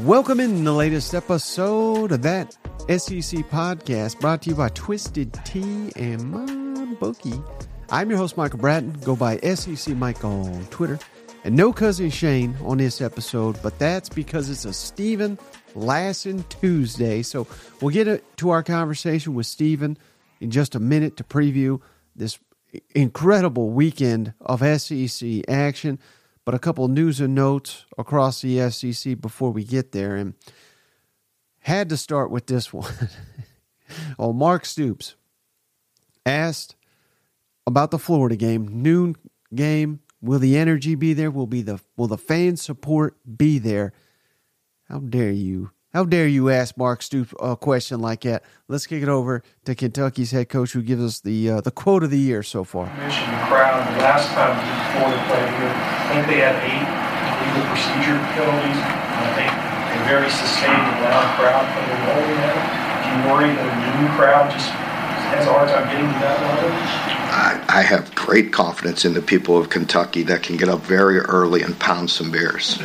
Welcome in the latest episode of that SEC podcast brought to you by Twisted Tea and My Bookie. I'm your host, Michael Bratton. Go by SEC Mike on Twitter. And no cousin Shane on this episode, but that's because it's a Steven Lassan Tuesday. So we'll get to our conversation with Steven in just a minute to preview this incredible weekend of SEC action but a couple news and notes across the SEC before we get there. And had to start with this one. oh, Mark Stoops asked about the Florida game, noon game. Will the energy be there? Will be the will the fan support be there? How dare you how dare you ask Mark Stoops a question like that? Let's kick it over to Kentucky's head coach, who gives us the uh, the quote of the year so far. Mentioned the crowd. The last time Florida played here, I think they had eight legal procedure penalties. I think a very sustained, loud crowd playing a role in that. Do you worry that a new crowd just has a hard time getting to that level? I, I have great confidence in the people of Kentucky that can get up very early and pound some beers.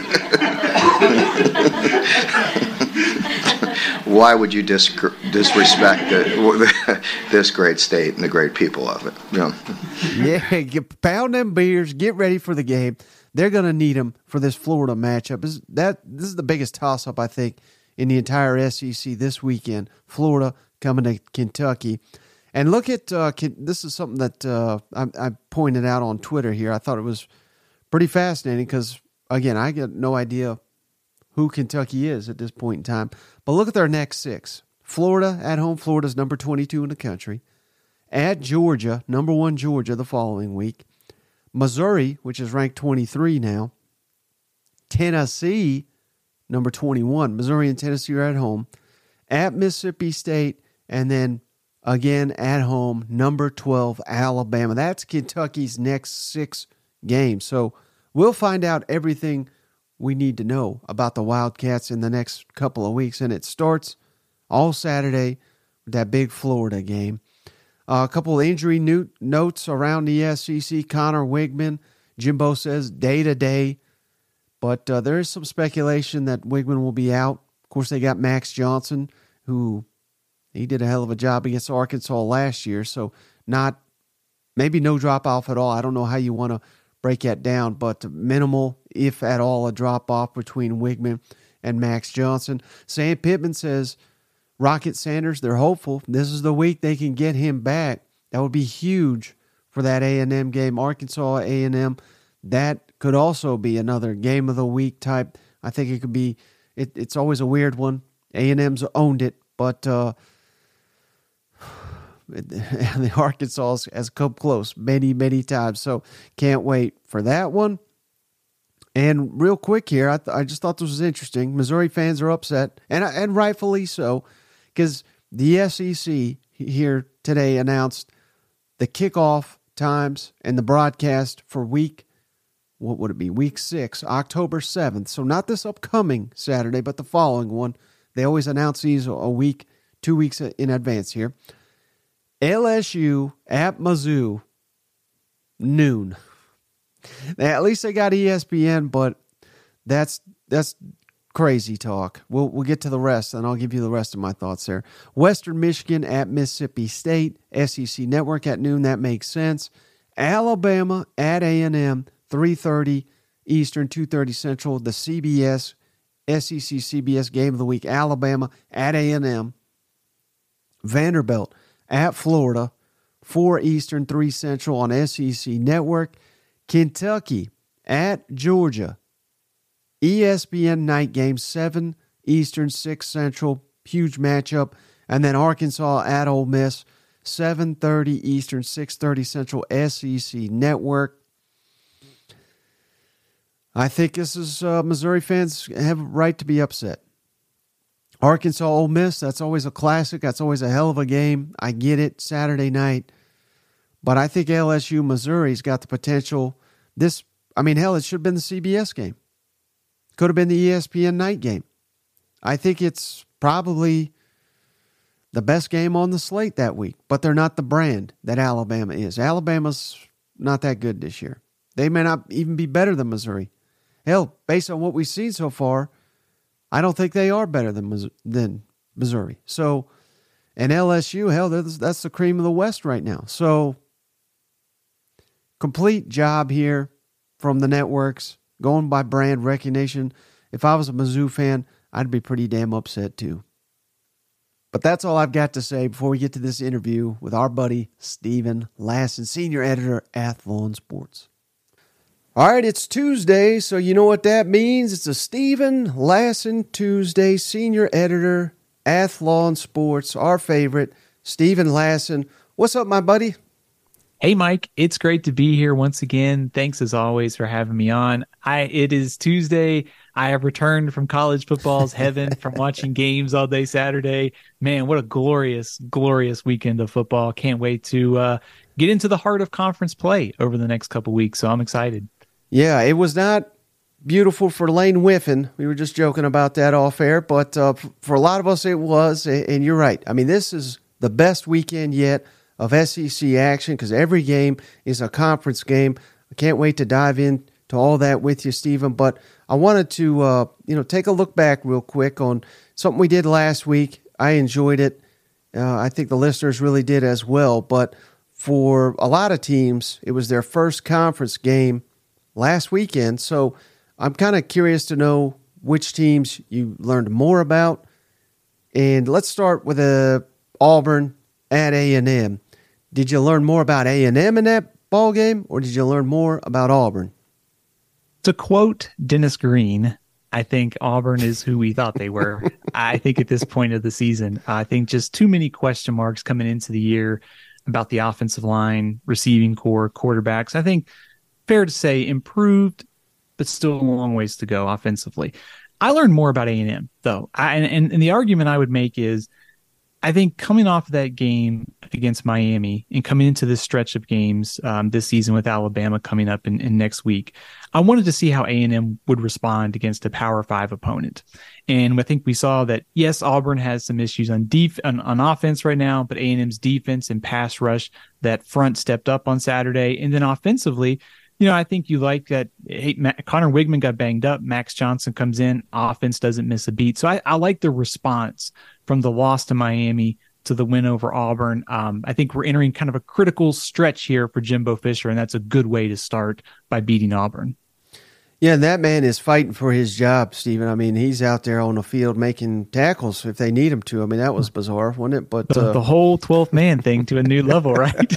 Why would you dis- disrespect the, this great state and the great people of it? yeah, get, pound them beers, get ready for the game. They're going to need them for this Florida matchup. Is that this is the biggest toss up I think in the entire SEC this weekend. Florida coming to Kentucky. And look at uh, this is something that uh, I, I, pointed out on Twitter here. I thought it was pretty fascinating because again, I get no idea who Kentucky is at this point in time. But look at their next six Florida at home. Florida's number 22 in the country. At Georgia, number one Georgia the following week. Missouri, which is ranked 23 now. Tennessee, number 21. Missouri and Tennessee are at home. At Mississippi State, and then again at home, number 12, Alabama. That's Kentucky's next six games. So we'll find out everything we need to know about the Wildcats in the next couple of weeks. And it starts all Saturday with that big Florida game. Uh, a couple of injury new- notes around the SEC. Conner Weigman, Jimbo says day to day, but uh, there is some speculation that Weigman will be out. Of course, they got Max Johnson, who he did a hell of a job against Arkansas last year, so not maybe no drop off at all. I don't know how you want to break that down, but minimal, if at all, a drop off between Weigman and Max Johnson. Sam Pittman says Rocket Sanders, they're hopeful. This is the week they can get him back. That would be huge for that A&M game. Arkansas A&M, that could also be another game of the week type. I think it could be. It, it's always a weird one. A&M's owned it, but uh, the Arkansas has come close many, many times. So can't wait for that one. And real quick here, I, th- I just thought this was interesting. Missouri fans are upset, and and rightfully so, because the SEC here today announced the kickoff times and the broadcast for week what would it be week six october 7th so not this upcoming saturday but the following one they always announce these a week two weeks in advance here LSU at Mizzou, noon. At least they got ESPN, but that's that's crazy talk. We'll we'll get to the rest, and I'll give you the rest of my thoughts there. Western Michigan at Mississippi State, SEC Network at noon. That makes sense. Alabama at A and M, three thirty Eastern, two thirty Central. The CBS SEC CBS game of the week. Alabama at A and M. Vanderbilt at Florida, 4 Eastern, 3 Central on SEC Network. Kentucky at Georgia, ESPN night game, 7 Eastern, 6 Central, huge matchup. And then Arkansas at Ole Miss, 7.30 Eastern, 6.30 Central, SEC Network. I think this is uh, Missouri fans have a right to be upset. Arkansas Ole Miss, that's always a classic. That's always a hell of a game. I get it, Saturday night. But I think LSU Missouri's got the potential. This, I mean, hell, it should have been the CBS game. Could have been the ESPN night game. I think it's probably the best game on the slate that week, but they're not the brand that Alabama is. Alabama's not that good this year. They may not even be better than Missouri. Hell, based on what we've seen so far, I don't think they are better than than Missouri. So, and LSU, hell, that's the cream of the West right now. So, complete job here from the networks, going by brand recognition. If I was a Mizzou fan, I'd be pretty damn upset too. But that's all I've got to say before we get to this interview with our buddy Steven Lassan, senior editor at Athlon Sports. All right, it's Tuesday, so you know what that means. It's a Steven Lassan Tuesday, senior editor, Athlon Sports, our favorite, Steven Lassan. What's up, my buddy? Hey, Mike. It's great to be here once again. Thanks as always for having me on. I it is Tuesday. I have returned from college football's heaven from watching games all day Saturday. Man, what a glorious, glorious weekend of football. Can't wait to uh, get into the heart of conference play over the next couple weeks. So I'm excited. Yeah, it was not beautiful for Lane Kiffin. We were just joking about that off air, but uh, for a lot of us, it was. And you're right. I mean, this is the best weekend yet of SEC action because every game is a conference game. I can't wait to dive into all that with you, Steven. But I wanted to, uh, you know, take a look back real quick on something we did last week. I enjoyed it. Uh, I think the listeners really did as well. But for a lot of teams, it was their first conference game last weekend. So I'm kind of curious to know which teams you learned more about. And let's start with uh, Auburn at A&M. Did you learn more about A&M in that ball game, or did you learn more about Auburn? To quote Dennis Green, I think Auburn is who we thought they were. I think at this point of the season, I think just too many question marks coming into the year about the offensive line, receiving corps, quarterbacks. I think fair to say improved, but still a long ways to go offensively. I learned more about A and M though, I, and, and the argument I would make is, I think coming off of that game against Miami and coming into this stretch of games um, this season with Alabama coming up in, in next week, I wanted to see how A and M would respond against a Power Five opponent. And I think we saw that yes, Auburn has some issues on def- on, on offense right now, but A and M's defense and pass rush that front stepped up on Saturday, and then offensively you know, I think you like that. Hey, Matt, Conner Weigman got banged up. Max Johnson comes in. Offense doesn't miss a beat. So I, I like the response from the loss to Miami to the win over Auburn. Um, I think we're entering kind of a critical stretch here for Jimbo Fisher, and that's a good way to start by beating Auburn. Yeah, and that man is fighting for his job, Steven. I mean, he's out there on the field making tackles if they need him to. I mean, that was bizarre, wasn't it? But the, uh, the whole 12th man thing to a new level, right?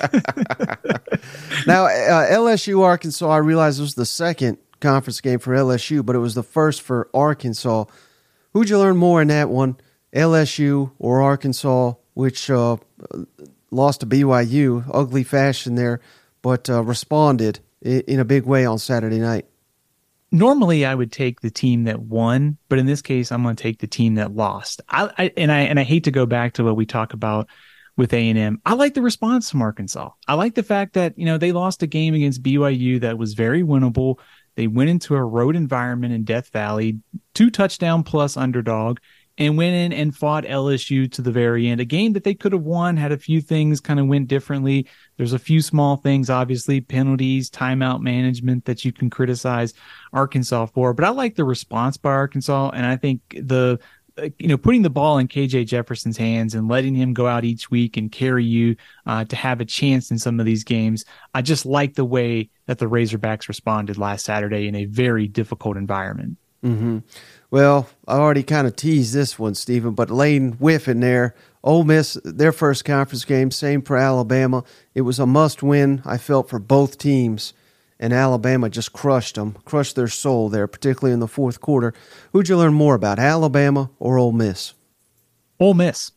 now, uh, LSU Arkansas, I realize was the second conference game for LSU, but it was the first for Arkansas. Who'd you learn more in that one, LSU or Arkansas, which uh, lost to BYU, ugly fashion there, but uh, responded in a big way on Saturday night? Normally I would take the team that won, but in this case, I'm going to take the team that lost. I, I, and I and I hate to go back to what we talk about with A and M. I like the response from Arkansas. I like the fact that you know they lost a game against BYU that was very winnable. They went into a road environment in Death Valley, two touchdown plus underdog, and went in and fought LSU to the very end. A game that they could have won had a few things kind of went differently. There's a few small things, obviously, penalties, timeout management that you can criticize Arkansas for. But I like the response by Arkansas, and I think the you know, putting the ball in KJ Jefferson's hands and letting him go out each week and carry you uh, to have a chance in some of these games. I just like the way that the Razorbacks responded last Saturday in a very difficult environment. Mm-hmm. Well, I already kind of teased this one, Steven, but Lane Kiffin there. Ole Miss, their first conference game, same for Alabama. It was a must win, I felt, for both teams, and Alabama just crushed them, crushed their soul there, particularly in the fourth quarter. Who'd you learn more about, Alabama or Ole Miss? Ole Miss.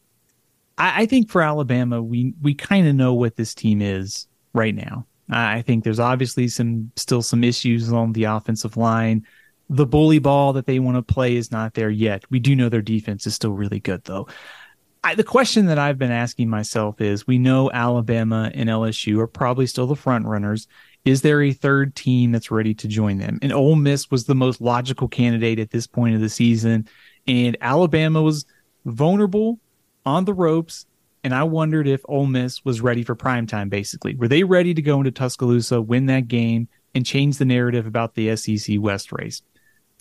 I, I think for Alabama, we, we kind of know what this team is right now. I think there's obviously some still some issues on the offensive line the bully ball that they want to play is not there yet. We do know their defense is still really good, though. I, the question that I've been asking myself is we know Alabama and LSU are probably still the front runners. Is there a third team that's ready to join them? And Ole Miss was the most logical candidate at this point of the season. And Alabama was vulnerable on the ropes and I wondered if Ole Miss was ready for prime time. Basically, were they ready to go into Tuscaloosa, win that game, and change the narrative about the SEC West race?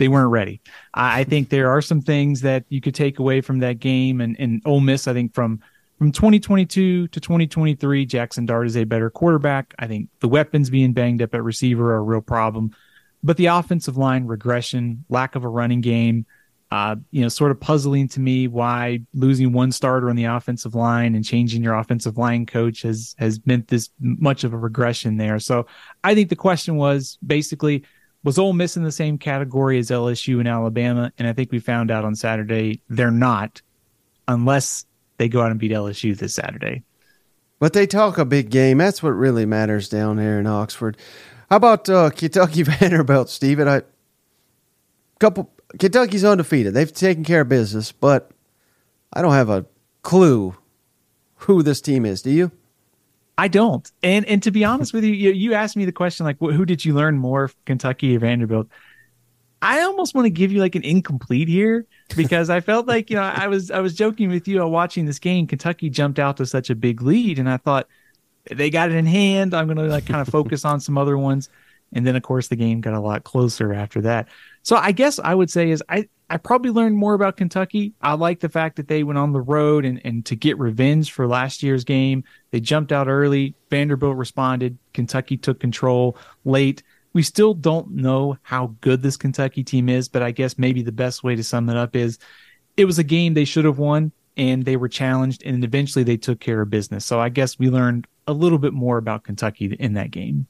They weren't ready. I, I think there are some things that you could take away from that game, and and Ole Miss, I think from from 2022 to 2023, Jackson Dart is a better quarterback. I think the weapons being banged up at receiver are a real problem, but the offensive line regression, lack of a running game uh, you know, sort of puzzling to me why losing one starter on the offensive line and changing your offensive line coach has has meant this much of a regression there. So I think the question was basically was Ole Miss in the same category as LSU and Alabama, and I think we found out on Saturday they're not, unless they go out and beat LSU this Saturday. But they talk a big game. That's what really matters down here in Oxford. How about uh, Kentucky Vanderbilt, Steven? I couple Kentucky's undefeated. They've taken care of business, but I don't have a clue who this team is. Do you? I don't. And and to be honest with you, you, you asked me the question like, who did you learn more, Kentucky or Vanderbilt? I almost want to give you like an incomplete here because I felt like you know I was I was joking with you watching this game. Kentucky jumped out to such a big lead, and I thought they got it in hand. I'm going to like kind of focus on some other ones. And then, of course, the game got a lot closer after that. So I guess I would say is I, I probably learned more about Kentucky. I like the fact that they went on the road and, and to get revenge for last year's game. They jumped out early. Vanderbilt responded. Kentucky took control late. We still don't know how good this Kentucky team is, but I guess maybe the best way to sum it up is it was a game they should have won and they were challenged and eventually they took care of business. So I guess we learned a little bit more about Kentucky in that game.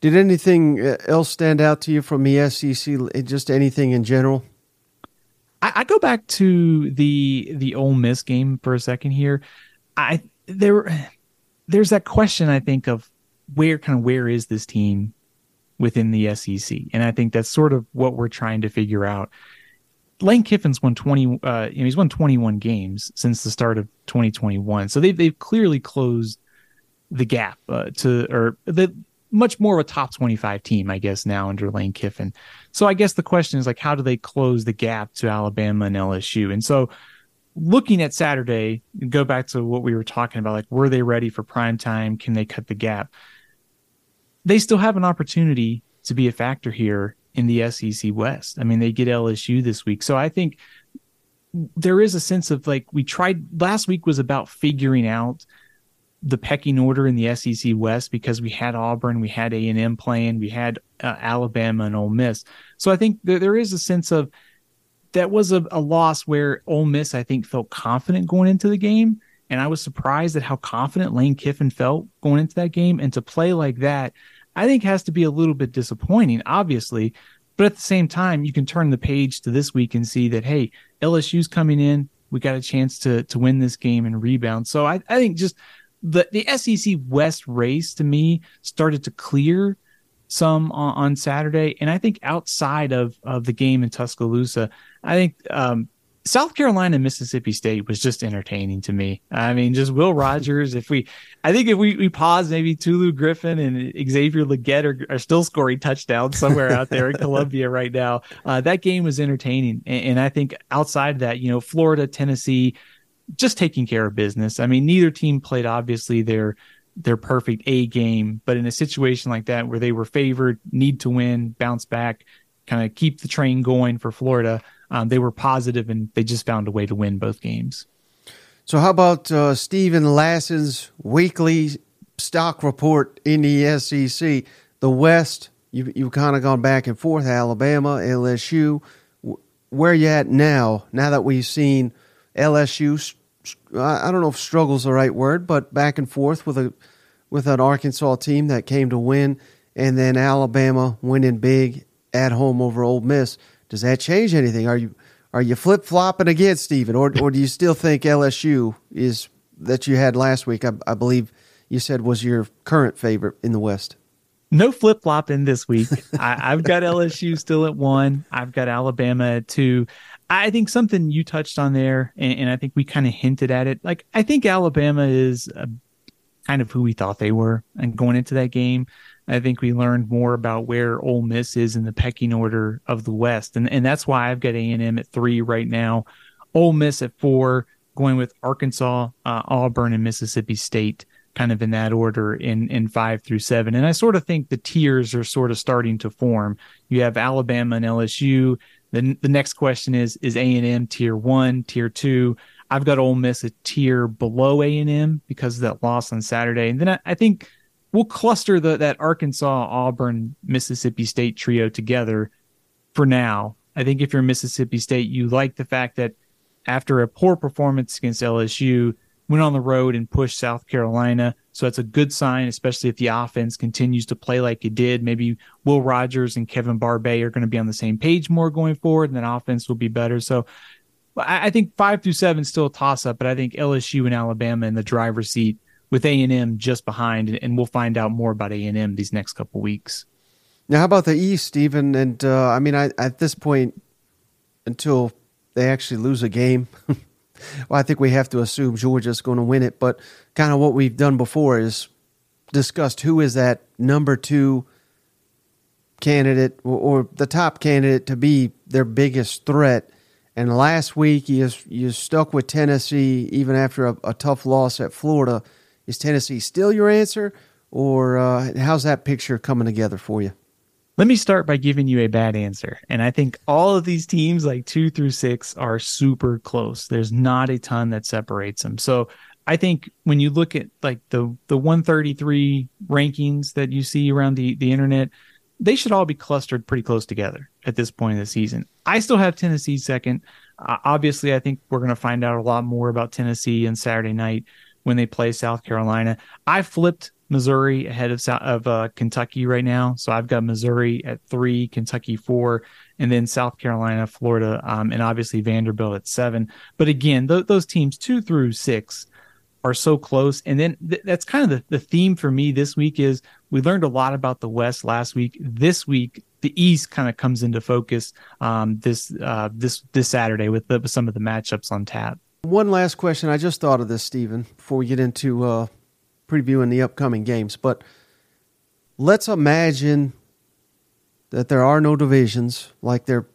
Did anything uh, else stand out to you from the SEC? Just anything in general? I, I go back to the the Ole Miss game for a second here. I there there's that question I think of where kind of where is this team within the SEC, and I think that's sort of what we're trying to figure out. Lane Kiffin's won 20 uh, you know he's won 21 games since the start of 2021. So they've they've clearly closed the gap uh, to or the much more of a top 25 team, I guess, now under Lane Kiffin. So I guess the question is like, how do they close the gap to Alabama and LSU? And so looking at Saturday, go back to what we were talking about, like, were they ready for prime time? Can they cut the gap? They still have an opportunity to be a factor here in the SEC West. I mean, they get LSU this week. So I think there is a sense of like, we tried last week was about figuring out the pecking order in the SEC West because we had Auburn, we had A and M playing, we had uh, Alabama and Ole Miss. So I think there, there is a sense of that was a, a loss where Ole Miss I think felt confident going into the game, and I was surprised at how confident Lane Kiffin felt going into that game. And to play like that, I think has to be a little bit disappointing, obviously. But at the same time, you can turn the page to this week and see that hey, LSU's coming in. We got a chance to to win this game and rebound. So I, I think just the the SEC West race to me started to clear some on, on, Saturday, and I think outside of of the game in Tuscaloosa, I think um, South Carolina and Mississippi State was just entertaining to me. I mean, just Will Rogers. If we, I think if we, we pause, maybe Tulu Griffin and Xavier Legette are, are still scoring touchdowns somewhere out there in Columbia right now. Uh, that game was entertaining, and, and I think outside of that, you know, Florida, Tennessee, just taking care of business. I mean, neither team played obviously their their perfect A game, but in a situation like that where they were favored, need to win, bounce back, kind of keep the train going for Florida, um, they were positive and they just found a way to win both games. So, how about uh, Steven Lassan's weekly stock report in the SEC? The West, you you've kind of gone back and forth. Alabama, LSU. Where you at now? Now that we've seen LSU, I don't know if "struggle" is the right word, but back and forth with a with an Arkansas team that came to win, and then Alabama winning big at home over Ole Miss. Does that change anything? Are you are you flip flopping again, Steven, or or do you still think LSU is that you had last week? I, I believe you said was your current favorite in the West. No flip flopping this week. I, have got LSU still at one. I've got Alabama at two. I think something you touched on there, and, and I think we kind of hinted at it. Like, I think Alabama is a, kind of who we thought they were, and going into that game, I think we learned more about where Ole Miss is in the pecking order of the West, and and that's why I've got A and M at three right now, Ole Miss at four, going with Arkansas, uh, Auburn, and Mississippi State, kind of in that order in in five through seven. And I sort of think the tiers are sort of starting to form. You have Alabama and LSU. The next question is is A and M tier one, tier two. I've got Ole Miss a tier below A and M because of that loss on Saturday. And then I, I think we'll cluster the that Arkansas, Auburn, Mississippi State trio together for now. I think if you're Mississippi State, you like the fact that after a poor performance against LSU, went on the road and pushed South Carolina. So that's a good sign, especially if the offense continues to play like it did. Maybe Will Rogers and Kevin Barbay are going to be on the same page more going forward, and then offense will be better. So I think five through seven still a toss up, but I think LSU and Alabama in the driver's seat with A and M just behind, and we'll find out more about A and M these next couple weeks. Now, how about the East, Steven? And uh, I mean, I, at this point, until they actually lose a game, well, I think we have to assume Georgia's going to win it. But kind of what we've done before is discussed who is that number two candidate or, or the top candidate to be their biggest threat and last week, you you stuck with Tennessee even after a, a tough loss at Florida. Is Tennessee still your answer, or uh, how's that picture coming together for you? Let me start by giving you a bad answer. And I think all of these teams, like two through six, are super close. There's not a ton that separates them. So I think when you look at like the the 133 rankings that you see around the the internet, they should all be clustered pretty close together at this point in the season. I still have Tennessee second. Uh, obviously, I think we're going to find out a lot more about Tennessee on Saturday night when they play South Carolina. I flipped Missouri ahead of of uh, Kentucky right now, so I've got Missouri at three, Kentucky four, and then South Carolina, Florida, um, and obviously Vanderbilt at seven. But again, th- those teams two through six are so close. And then th- that's kind of the, the theme for me this week is we learned a lot about the West last week. This week, the East kind of comes into focus um, this uh, this this Saturday with, the, with some of the matchups on tap. One last question. I just thought of this, Steven, before we get into uh, previewing the upcoming games. But let's imagine that there are no divisions like there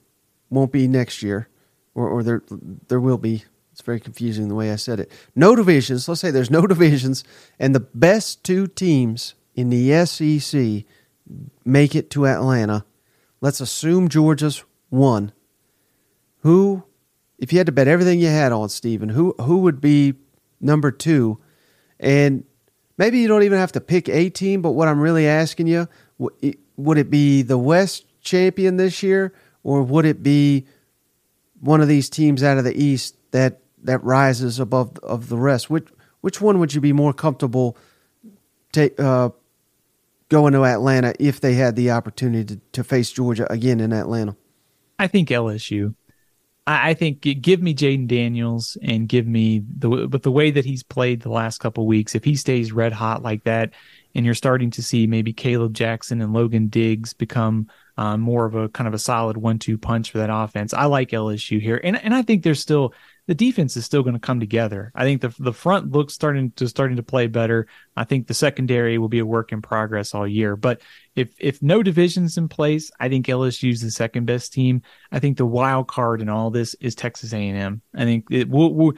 won't be next year, or, or there there will be it's very confusing the way I said it. No divisions. Let's say there's no divisions, and the best two teams in the SEC make it to Atlanta. Let's assume Georgia's one. Who, if you had to bet everything you had on Steven, who who would be number two? And maybe you don't even have to pick a team, but what I'm really asking you, would it be the West champion this year, or would it be one of these teams out of the East that that rises above of the rest. Which which one would you be more comfortable take uh, going to Atlanta if they had the opportunity to, to face Georgia again in Atlanta? I think LSU. I, think give me Jayden Daniels and give me the but the way that he's played the last couple weeks. If he stays red hot like that, and you're starting to see maybe Kaleb Jackson and Logan Diggs become um, more of a kind of a solid one-two punch for that offense. I like LSU here, and and I think there's still the defense is still going to come together. I think the the front looks starting to starting to play better. I think the secondary will be a work in progress all year. But if if no divisions in place, I think LSU is the second best team. I think the wild card in all this is Texas A&M. I think it will. We'll,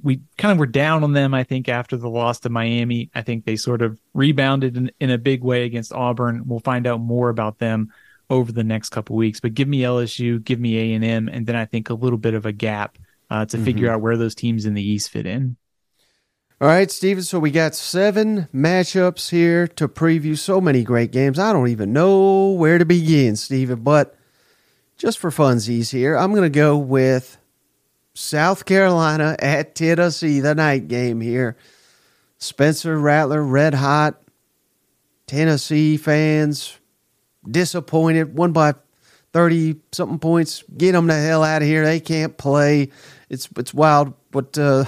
we kind of were down on them, I think, after the loss to Miami. I think they sort of rebounded in, in a big way against Auburn. We'll find out more about them over the next couple weeks. But give me LSU, give me A and M, and then I think a little bit of a gap uh, to mm-hmm. figure out where those teams in the East fit in. All right, Steven. So we got seven matchups here to preview. So many great games. I don't even know where to begin, Steven. But just for funsies here, I'm going to go with South Carolina at Tennessee, the night game here. Spencer Rattler, red hot. Tennessee fans disappointed. Won by 30 something points. Get them the hell out of here. They can't play it's it's wild what uh,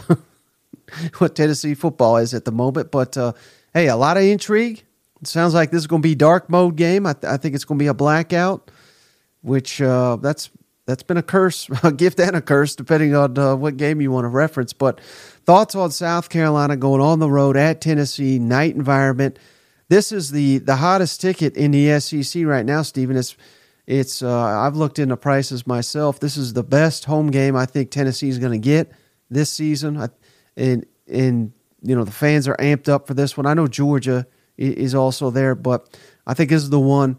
what Tennessee football is at the moment. But uh, hey, a lot of intrigue. It sounds like this is going to be dark mode game. I, th- I think it's going to be a blackout, which uh, that's that's been a curse, a gift and a curse, depending on uh, what game you want to reference. But thoughts on South Carolina going on the road at Tennessee, night environment. This is the the hottest ticket in the SEC right now, Steven. It's it's uh, I've looked into prices myself. This is the best home game I think Tennessee is going to get this season, and and you know the fans are amped up for this one. I know Georgia is also there, but I think this is the one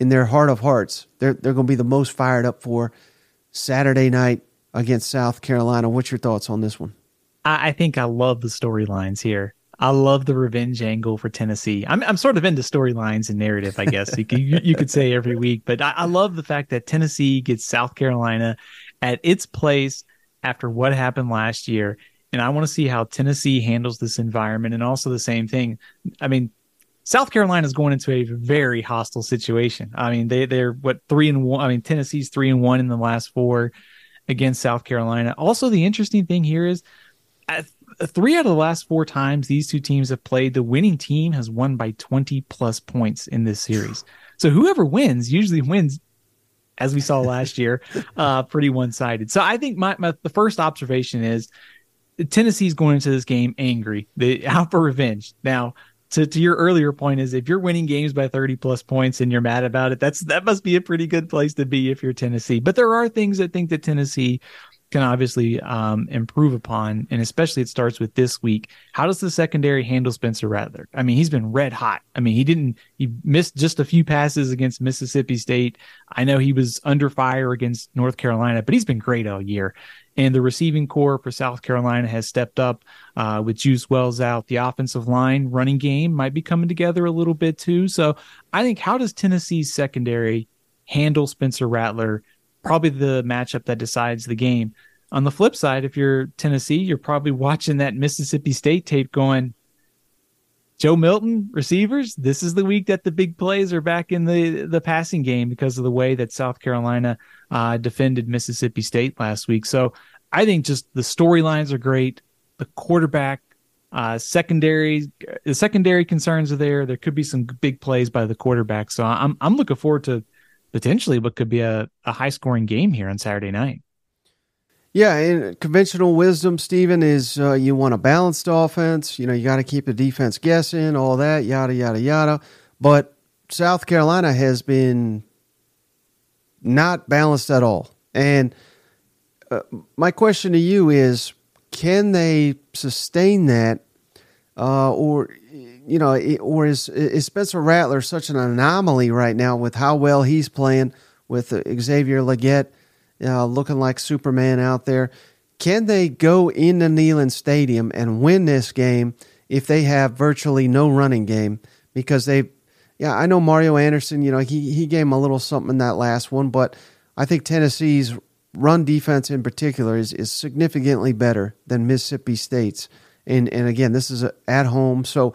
in their heart of hearts. They're they're going to be the most fired up for Saturday night against South Carolina. What's your thoughts on this one? I, think I love the storylines here. I love the revenge angle for Tennessee. I'm I'm sort of into storylines and narrative, I guess you, could, you could say every week. But I, I love the fact that Tennessee gets South Carolina at its place after what happened last year, and I want to see how Tennessee handles this environment. And also the same thing. I mean, South Carolina is going into a very hostile situation. I mean, they they're what three and one. I mean, Tennessee's three and one in the last four against South Carolina. Also, the interesting thing here is three out of the last four times these two teams have played, the winning team has won by 20 plus points in this series. So whoever wins usually wins, as we saw last year, uh, pretty one sided. So I think my, my the first observation is Tennessee's going into this game angry, they out for revenge. Now, to, to your earlier point is if you're winning games by 30 plus points and you're mad about it, that's that must be a pretty good place to be if you're Tennessee. But there are things I think that Tennessee can obviously um, improve upon, and especially it starts with this week. How does the secondary handle Spencer Rattler? I mean, he's been red hot. I mean, he didn't he missed just a few passes against Mississippi State. I know he was under fire against North Carolina, but he's been great all year. And the receiving corps for South Carolina has stepped up uh, with Juice Wells out. The offensive line running game might be coming together a little bit too. So I think how does Tennessee's secondary handle Spencer Rattler? Probably the matchup that decides the game. On the flip side, if you're Tennessee, you're probably watching that Mississippi State tape going, Joe Milton receivers. This is the week that the big plays are back in the the passing game because of the way that South Carolina uh, defended Mississippi State last week. So I think just the storylines are great. The quarterback, uh, secondary, the secondary concerns are there. There could be some big plays by the quarterback. So I'm I'm looking forward to potentially what could be a, a high scoring game here on Saturday night. Yeah, and conventional wisdom, Steven, is uh, you want a balanced offense. You know, you got to keep the defense guessing, all that, yada, yada, yada. But South Carolina has been not balanced at all. And uh, my question to you is can they sustain that? Uh, or you know, or is is Spencer Rattler such an anomaly right now with how well he's playing with uh, Xavier Legette uh, looking like Superman out there? Can they go into Neyland Stadium and win this game if they have virtually no running game? Because they, yeah, I know Mario Anderson. You know, he he gave him a little something in that last one, but I think Tennessee's run defense in particular is is significantly better than Mississippi State's. And and again, this is at home, so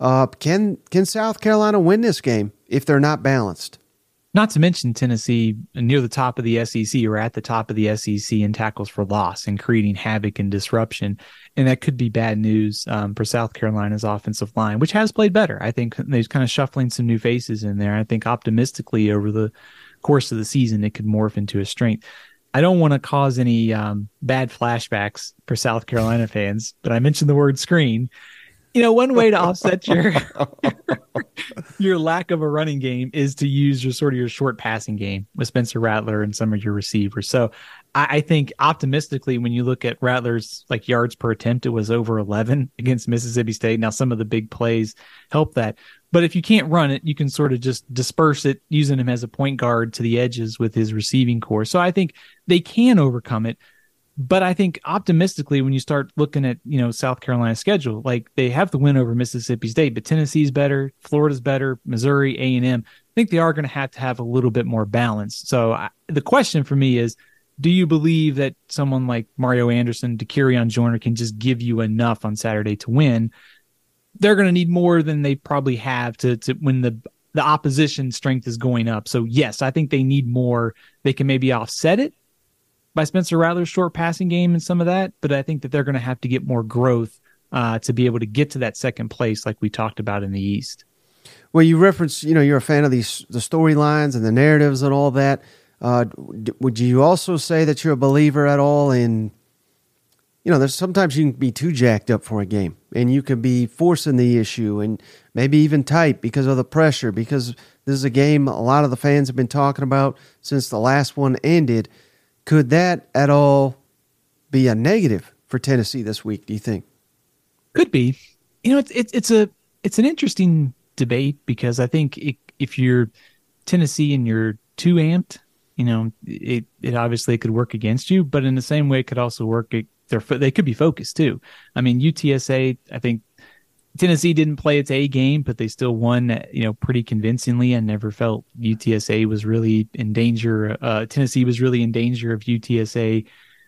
uh, can can South Carolina win this game if they're not balanced? Not to mention Tennessee near the top of the SEC or at the top of the SEC in tackles for loss and creating havoc and disruption. And that could be bad news um, for South Carolina's offensive line, which has played better. I think they're kind of shuffling some new faces in there. I think optimistically over the course of the season, it could morph into a strength. I don't want to cause any um, bad flashbacks for South Carolina fans, but I mentioned the word screen you know, one way to offset your your lack of a running game is to use your sort of your short passing game with Spencer Rattler and some of your receivers. So I, I think optimistically, when you look at Rattler's like yards per attempt, it was over 11 against Mississippi State. Now some of the big plays help that, but if you can't run it, you can sort of just disperse it using him as a point guard to the edges with his receiving corps. So I think they can overcome it but I think optimistically, when you start looking at you know South Carolina's schedule, like they have the win over Mississippi State, but Tennessee's better, Florida's better, Missouri, A and M. I think they are going to have to have a little bit more balance. So I, the question for me is, do you believe that someone like Mario Anderson, Dakereon Joyner can just give you enough on Saturday to win? They're going to need more than they probably have to to when the the opposition strength is going up. So yes, I think they need more. They can maybe offset it by Spencer Rattler's short passing game and some of that, but I think that they're going to have to get more growth uh, to be able to get to that second place, like we talked about in the East. Well, you reference, you know, you're a fan of these the storylines and the narratives and all that. Uh, would you also say that you're a believer at all in, you know, there's sometimes you can be too jacked up for a game and you could be forcing the issue and maybe even tight because of the pressure because this is a game a lot of the fans have been talking about since the last one ended. Could that at all be a negative for Tennessee this week? Do you think? Could be. You know, it's it's a it's an interesting debate because I think it, if you're Tennessee and you're too amped, you know, it it obviously could work against you, but in the same way, it could also work. They're they could be focused too. I mean, UTSA, I think Tennessee didn't play its A game, but they still won, you know, pretty convincingly. I never felt UTSA was really in danger. Uh, Tennessee was really in danger of UTSA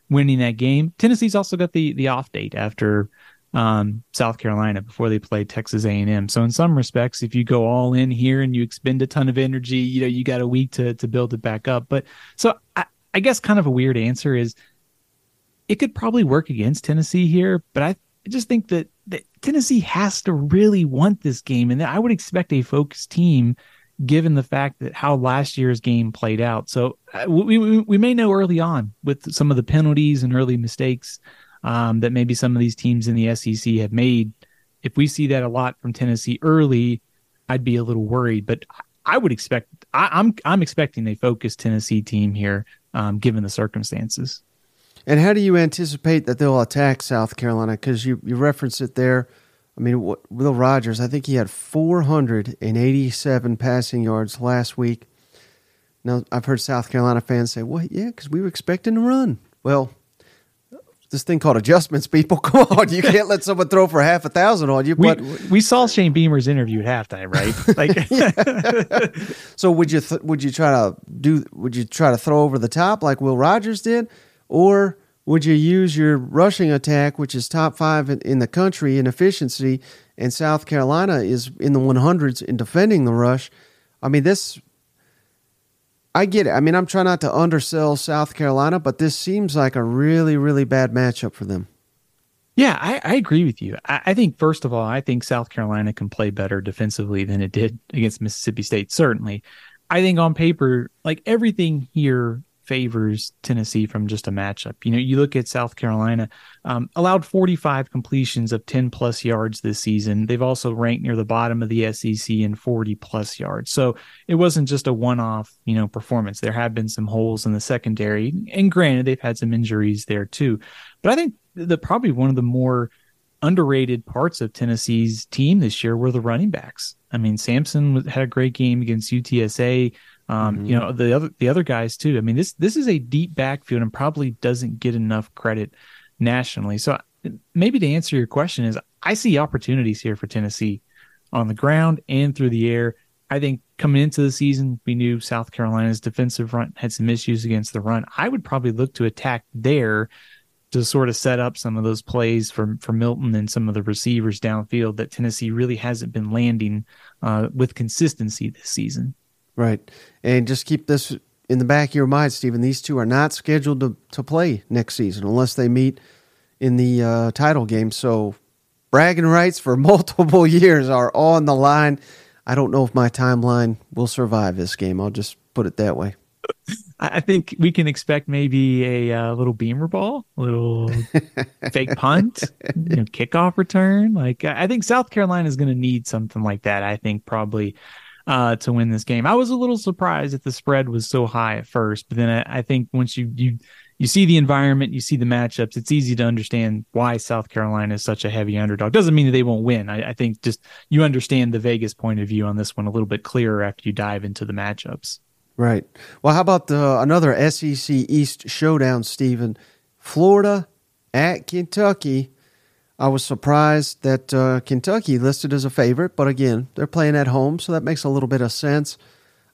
winning that game. Tennessee's also got the the off date after um, South Carolina before they played Texas A&M. So in some respects, if you go all in here and you expend a ton of energy, you know, you got a week to to build it back up. But so I, I guess kind of a weird answer is it could probably work against Tennessee here, but I just think that, that Tennessee has to really want this game, and I would expect a focused team given the fact that how last year's game played out. So uh, we, we, we may know early on with some of the penalties and early mistakes um, that maybe some of these teams in the SEC have made. If we see that a lot from Tennessee early, I'd be a little worried. But I would expect I, am I'm, I'm expecting a focused Tennessee team here, um, given the circumstances. And how do you anticipate that they'll attack South Carolina? Because you you referenced it there. I mean, Will Rogers, I think he had 487 passing yards last week. Now, I've heard South Carolina fans say, well, yeah, because we were expecting to run. Well, this thing called adjustments, people. Come on, you can't let someone throw for half a thousand on you. But we, we saw Shane Beamer's interview at halftime, right? Like, so would you th- would you try to do? Would you try to throw over the top like Will Rogers did, or would you use your rushing attack, which is top five in, the country in efficiency, and South Carolina is in the 100s in defending the rush? I mean, this I get it. I mean, I'm trying not to undersell South Carolina, but this seems like a really, really bad matchup for them. Yeah, I, I agree with you. I, I, think, first of all, I think South Carolina can play better defensively than it did against Mississippi State, certainly. I think on paper, like everything here favors Tennessee from just a matchup. You know, you look at South Carolina, um, allowed 45 completions of 10 plus yards this season. They've also ranked near the bottom of the SEC in 40 plus yards. So it wasn't just a one off, you know, performance. There have been some holes in the secondary. And granted, they've had some injuries there too. But I think the probably one of the more underrated parts of Tennessee's team this year were the running backs. I mean, Sampson had a great game against UTSA. Um, mm-hmm. You know the other the other guys too. I mean this this is a deep backfield and probably doesn't get enough credit nationally. So maybe to answer your question is I see opportunities here for Tennessee on the ground and through the air. I think coming into the season, we knew South Carolina's defensive front had some issues against the run. I would probably look to attack there to sort of set up some of those plays for for Milton and some of the receivers downfield that Tennessee really hasn't been landing uh, with consistency this season. Right. And just keep this in the back of your mind, Steven. These two are not scheduled to, to play next season unless they meet in the uh, title game. So bragging rights for multiple years are on the line. I don't know if my timeline will survive this game. I'll just put it that way. I think we can expect maybe a uh, little beamer ball, a little fake punt, you know, kickoff return. Like I think South Carolina is going to need something like that. I think probably uh, to win this game. I was a little surprised that the spread was so high at first, but then I, I, think once you you you see the environment, you see the matchups, it's easy to understand why South Carolina is such a heavy underdog. Doesn't mean that they won't win. I, I think just you understand the Vegas point of view on this one a little bit clearer after you dive into the matchups. Right. Well, how about the, another SEC East showdown, Steven? Florida at Kentucky. I was surprised that uh, Kentucky listed as a favorite, but again, they're playing at home, so that makes a little bit of sense.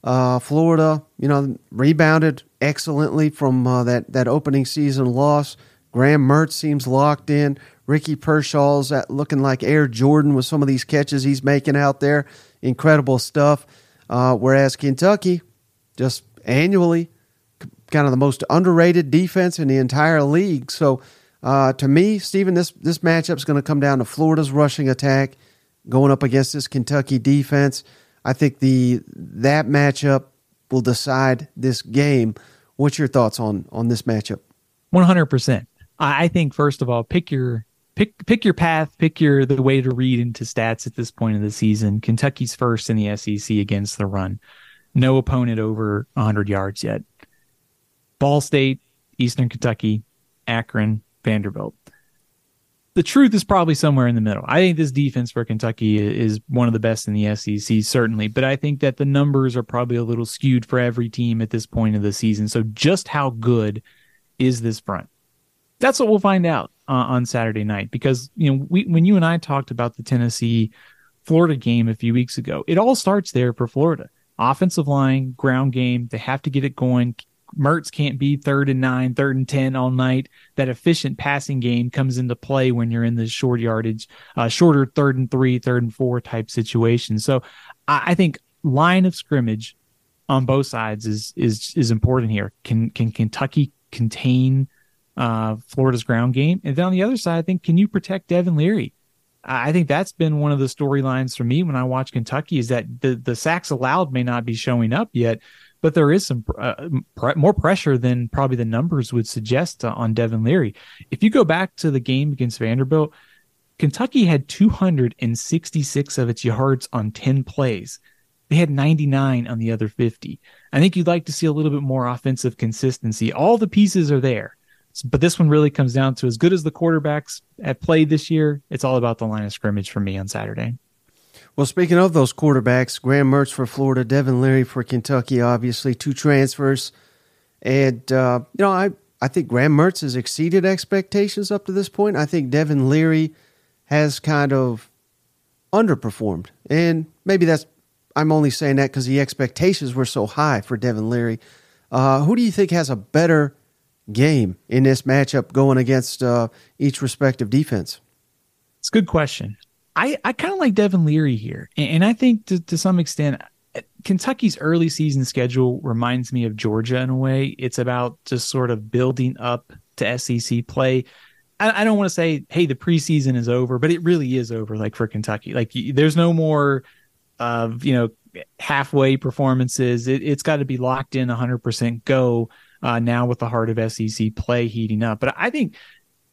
Uh, Florida, you know, rebounded excellently from uh, that that opening season loss. Graham Mertz seems locked in. Ricky Pearsall's at looking like Air Jordan with some of these catches he's making out there. Incredible stuff. Uh, whereas Kentucky, just annually, kind of the most underrated defense in the entire league. So uh, to me, Steven, this this matchup is going to come down to Florida's rushing attack going up against this Kentucky defense. I think the that matchup will decide this game. What's your thoughts on on this matchup? One hundred percent. I think first of all, pick your pick pick your path, pick your the way to read into stats at this point of the season. Kentucky's first in the SEC against the run. No opponent over 100 yards yet. Ball State, Eastern Kentucky, Akron, Vanderbilt. the truth is probably somewhere in the middle. I think this defense for Kentucky is one of the best in the SEC, certainly, but I think that the numbers are probably a little skewed for every team at this point of the season. So, just how good is this front? That's what we'll find out uh, on Saturday night because you know we when you and I talked about the Tennessee Florida game a few weeks ago, it all starts there for Florida. Offensive line, ground game, they have to get it going, Mertz can't be third and nine, third and 10 all night. That efficient passing game comes into play when you're in the short yardage, uh, shorter third and three, third and four type situation. So I, I think line of scrimmage on both sides is is is important here. Can can Kentucky contain uh, Florida's ground game? And then on the other side, I think can you protect Devin Leary? I think that's been one of the storylines for me when I watch Kentucky is that the the sacks allowed may not be showing up yet, but there is some uh, more pressure than probably the numbers would suggest uh, on Devin Leary. If you go back to the game against Vanderbilt, Kentucky had 266 of its yards on 10 plays. They had 99 on the other 50. I think you'd like to see a little bit more offensive consistency. All the pieces are there. But this one really comes down to as good as the quarterbacks have played this year, it's all about the line of scrimmage for me on Saturday. Well, speaking of those quarterbacks, Graham Mertz for Florida, Devin Leary for Kentucky, obviously two transfers, and uh, you know I I think Graham Mertz has exceeded expectations up to this point. I think Devin Leary has kind of underperformed, and maybe that's I'm only saying that because the expectations were so high for Devin Leary. Uh, who do you think has a better game in this matchup going against uh, each respective defense? It's a good question. I, I kind of like Devin Leary here. And, and I think to, to some extent, Kentucky's early season schedule reminds me of Georgia in a way. It's about just sort of building up to SEC play. I, I don't want to say, hey, the preseason is over, but it really is over. Like for Kentucky, like there's no more of you know halfway performances. It, has got to be locked in 100% go uh, now with the heart of SEC play heating up. But I think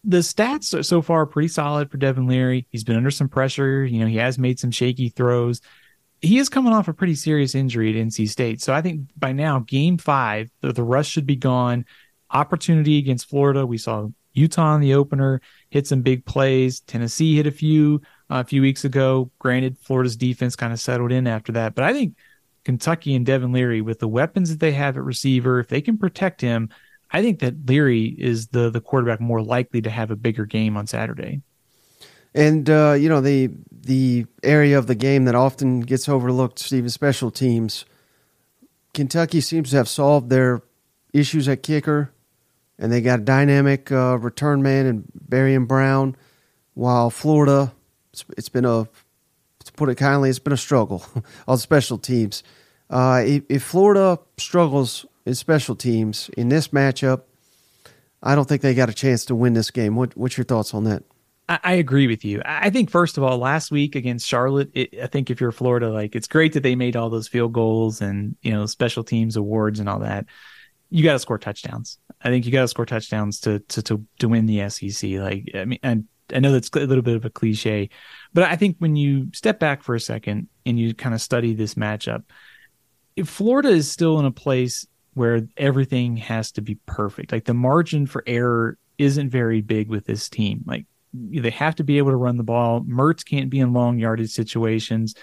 the stats are so far pretty solid for Devin Leary. He's been under some pressure. You know, he has made some shaky throws. He is coming off a pretty serious injury at NC State. So I think by now, game five, the, the rush should be gone. Opportunity against Florida. We saw Utah in the opener hit some big plays. Tennessee hit a few uh, a few weeks ago. Granted, Florida's defense kind of settled in after that. But I think Kentucky and Devin Leary, with the weapons that they have at receiver, if they can protect him, I think that Leary is the the quarterback more likely to have a bigger game on Saturday. And uh, you know the the area of the game that often gets overlooked, Steven, special teams. Kentucky seems to have solved their issues at kicker, and they got a dynamic uh, return man in Barion Brown. While Florida, it's, it's been a to put it kindly, it's been a struggle on special teams. Uh, if, if Florida struggles in special teams in this matchup, I don't think they got a chance to win this game. What, what's your thoughts on that? I, I agree with you. I think first of all, last week against Charlotte, it, I think if you're Florida, like it's great that they made all those field goals and you know special teams awards and all that. You got to score touchdowns. I think you got to score touchdowns to to to to win the SEC. Like I mean, and I know that's a little bit of a cliche, but I think when you step back for a second and you kind of study this matchup, if Florida is still in a place where everything has to be perfect. Like the margin for error isn't very big with this team. Like they have to be able to run the ball. Mertz can't be in long yardage situations.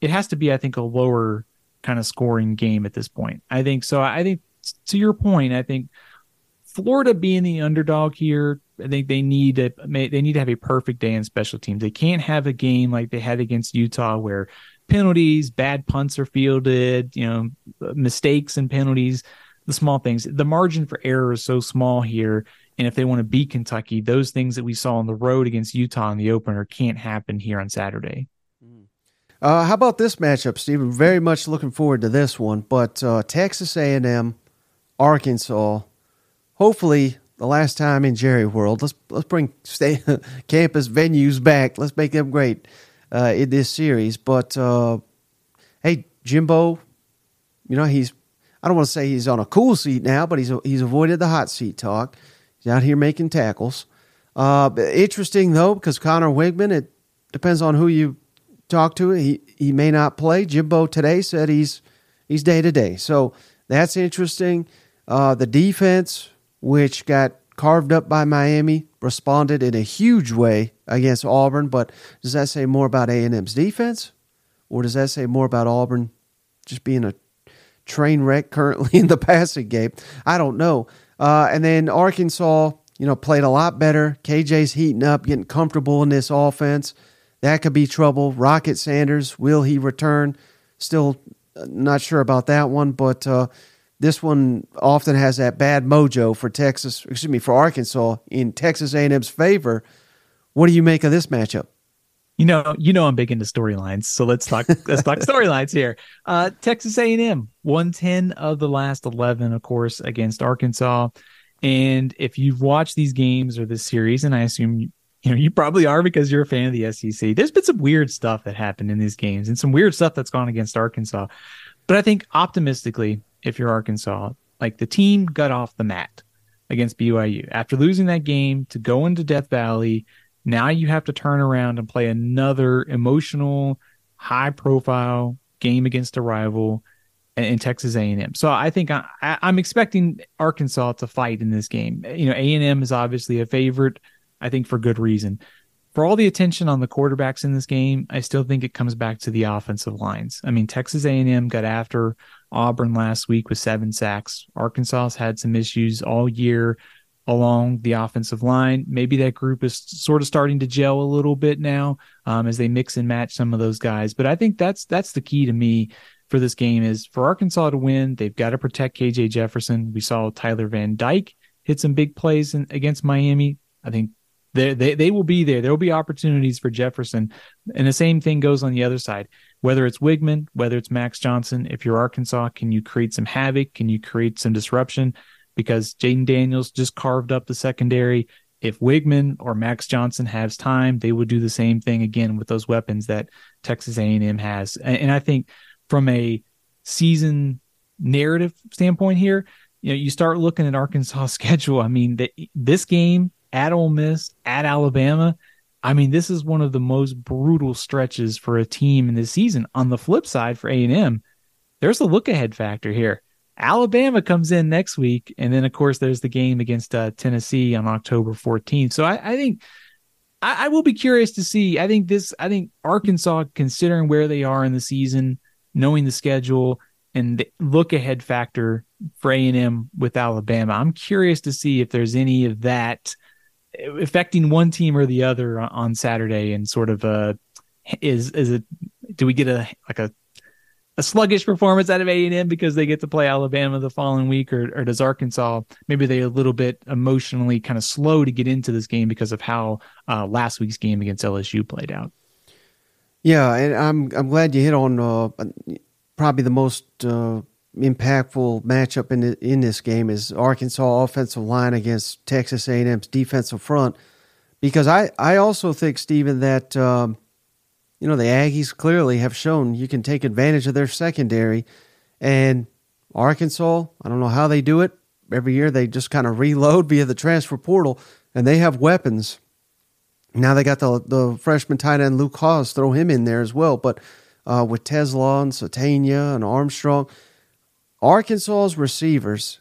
It has to be, I think, a lower kind of scoring game at this point. I think so. I think to your point, I think Florida being the underdog here, I think they need to they need to have a perfect day in special teams. They can't have a game like they had against Utah where penalties, bad punts are fielded, you know, mistakes and penalties, the small things. The margin for error is so small here. And if they want to beat Kentucky, those things that we saw on the road against Utah in the opener can't happen here on Saturday. Uh, how about this matchup, Steven? Very much looking forward to this one. But uh, Texas A&M, Arkansas. Hopefully, the last time in Jerry World. Let's let's bring stay, campus venues back. Let's make them great uh, in this series. But uh, hey, Jimbo, you know he's I don't want to say he's on a cool seat now, but he's he's avoided the hot seat talk. He's out here making tackles. Uh, interesting though, because Connor Weigman, it depends on who you talk to. He he may not play. Jimbo today said he's he's day to day, so that's interesting. Uh, the defense, which got carved up by Miami, responded in a huge way against Auburn, but does that say more about A&M's defense or does that say more about Auburn just being a train wreck currently in the passing game? I don't know. Uh, and then Arkansas, you know, played a lot better. KJ's heating up, getting comfortable in this offense. That could be trouble. Rocket Sanders, will he return? Still uh, not sure about that one, but uh, this one often has that bad mojo for Texas, excuse me, for Arkansas in Texas A&M's favor. What do you make of this matchup? You know, you know, I'm big into storylines, so let's talk. let's talk storylines here. Uh, Texas A&M won ten of the last eleven, of course, against Arkansas. And if you've watched these games or this series, and I assume you, you know you probably are because you're a fan of the SEC, there's been some weird stuff that happened in these games and some weird stuff that's gone against Arkansas. But I think optimistically, if you're Arkansas. Like the team got off the mat against BYU after losing that game to go into Death Valley. Now you have to turn around and play another emotional, high profile game against a rival in Texas A&M. So I think I, am expecting Arkansas to fight in this game. You know, A&M is obviously a favorite. I think for good reason. For all the attention on the quarterbacks in this game, I still think it comes back to the offensive lines. I mean, Texas A&M got after Auburn last week with seven sacks. Arkansas's had some issues all year along the offensive line. Maybe that group is sort of starting to gel a little bit now um, as they mix and match some of those guys. But I think that's that's the key to me for this game is for Arkansas to win. They've got to protect KJ Jefferson. We saw Tyler Van Dyke hit some big plays in, against Miami. I think they, they will be there. There will be opportunities for Jefferson, and the same thing goes on the other side whether it's Weigman, whether it's Max Johnson, if you're Arkansas, can you create some havoc? Can you create some disruption? Because Jayden Daniels just carved up the secondary. If Weigman or Max Johnson has time, they would do the same thing again with those weapons that Texas A&M has. And, and I think from a season narrative standpoint here, you know, you start looking at Arkansas' schedule. I mean, the, this game at Ole Miss, at Alabama, I mean, this is one of the most brutal stretches for a team in this season. On the flip side, for A and M, there's a look ahead factor here. Alabama comes in next week, and then of course there's the game against uh, Tennessee on October 14th. So I, I think I, I, will be curious to see. I think this. I think Arkansas, considering where they are in the season, knowing the schedule and the look ahead factor for A and M with Alabama, I'm curious to see if there's any of that affecting one team or the other on Saturday and sort of uh is is it do we get a like a a sluggish performance out of A and M because they get to play Alabama the following week, or, or does Arkansas maybe they a little bit emotionally kind of slow to get into this game because of how uh, last week's game against LSU played out? Yeah, and I'm I'm glad you hit on uh, probably the most uh, impactful matchup in the, in this game is Arkansas offensive line against Texas A&M's defensive front, because I I also think Steven that um, you know the Aggies clearly have shown you can take advantage of their secondary, and Arkansas I don't know how they do it every year they just kind of reload via the transfer portal and they have weapons. Now they got the the freshman tight end Luke Hasz, throw him in there as well, but. Uh, with TeSlaa and Sategna and Armstrong, Arkansas's receivers,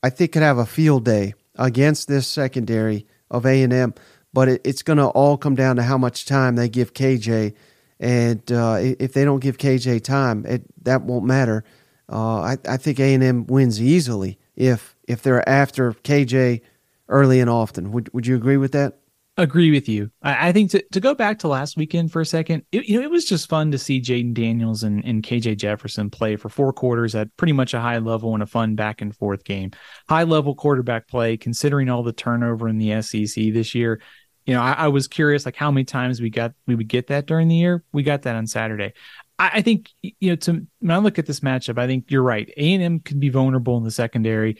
I think, could have a field day against this secondary of A and M, but it, it's going to all come down to how much time they give KJ. And uh, if they don't give KJ time, it, that won't matter. Uh, I, I think A and M wins easily if if they're after KJ early and often. Would Would you agree with that? Agree with you. I, I, think to, to go back to last weekend for a second, it, you know, it was just fun to see Jayden Daniels and, and KJ Jefferson play for four quarters at pretty much a high level and a fun back and forth game. High level quarterback play, considering all the turnover in the SEC this year. You know, I, I was curious like how many times we got we would get that during the year. We got that on Saturday. I, I think you know to when I look at this matchup, I think you're right. A and M can be vulnerable in the secondary.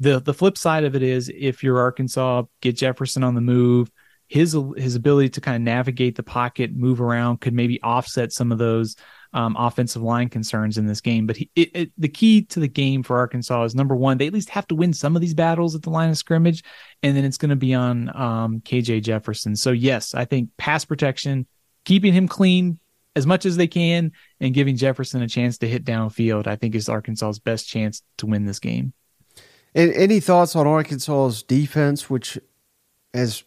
The the flip side of it is if you're Arkansas, get Jefferson on the move his his ability to kind of navigate the pocket, move around, could maybe offset some of those um, offensive line concerns in this game. But he, it, it, the key to the game for Arkansas is number one, they at least have to win some of these battles at the line of scrimmage, and then it's going to be on um, KJ Jefferson. So yes, I think pass protection, keeping him clean as much as they can, and giving Jefferson a chance to hit downfield, I think is Arkansas's best chance to win this game. any thoughts on Arkansas's defense, which has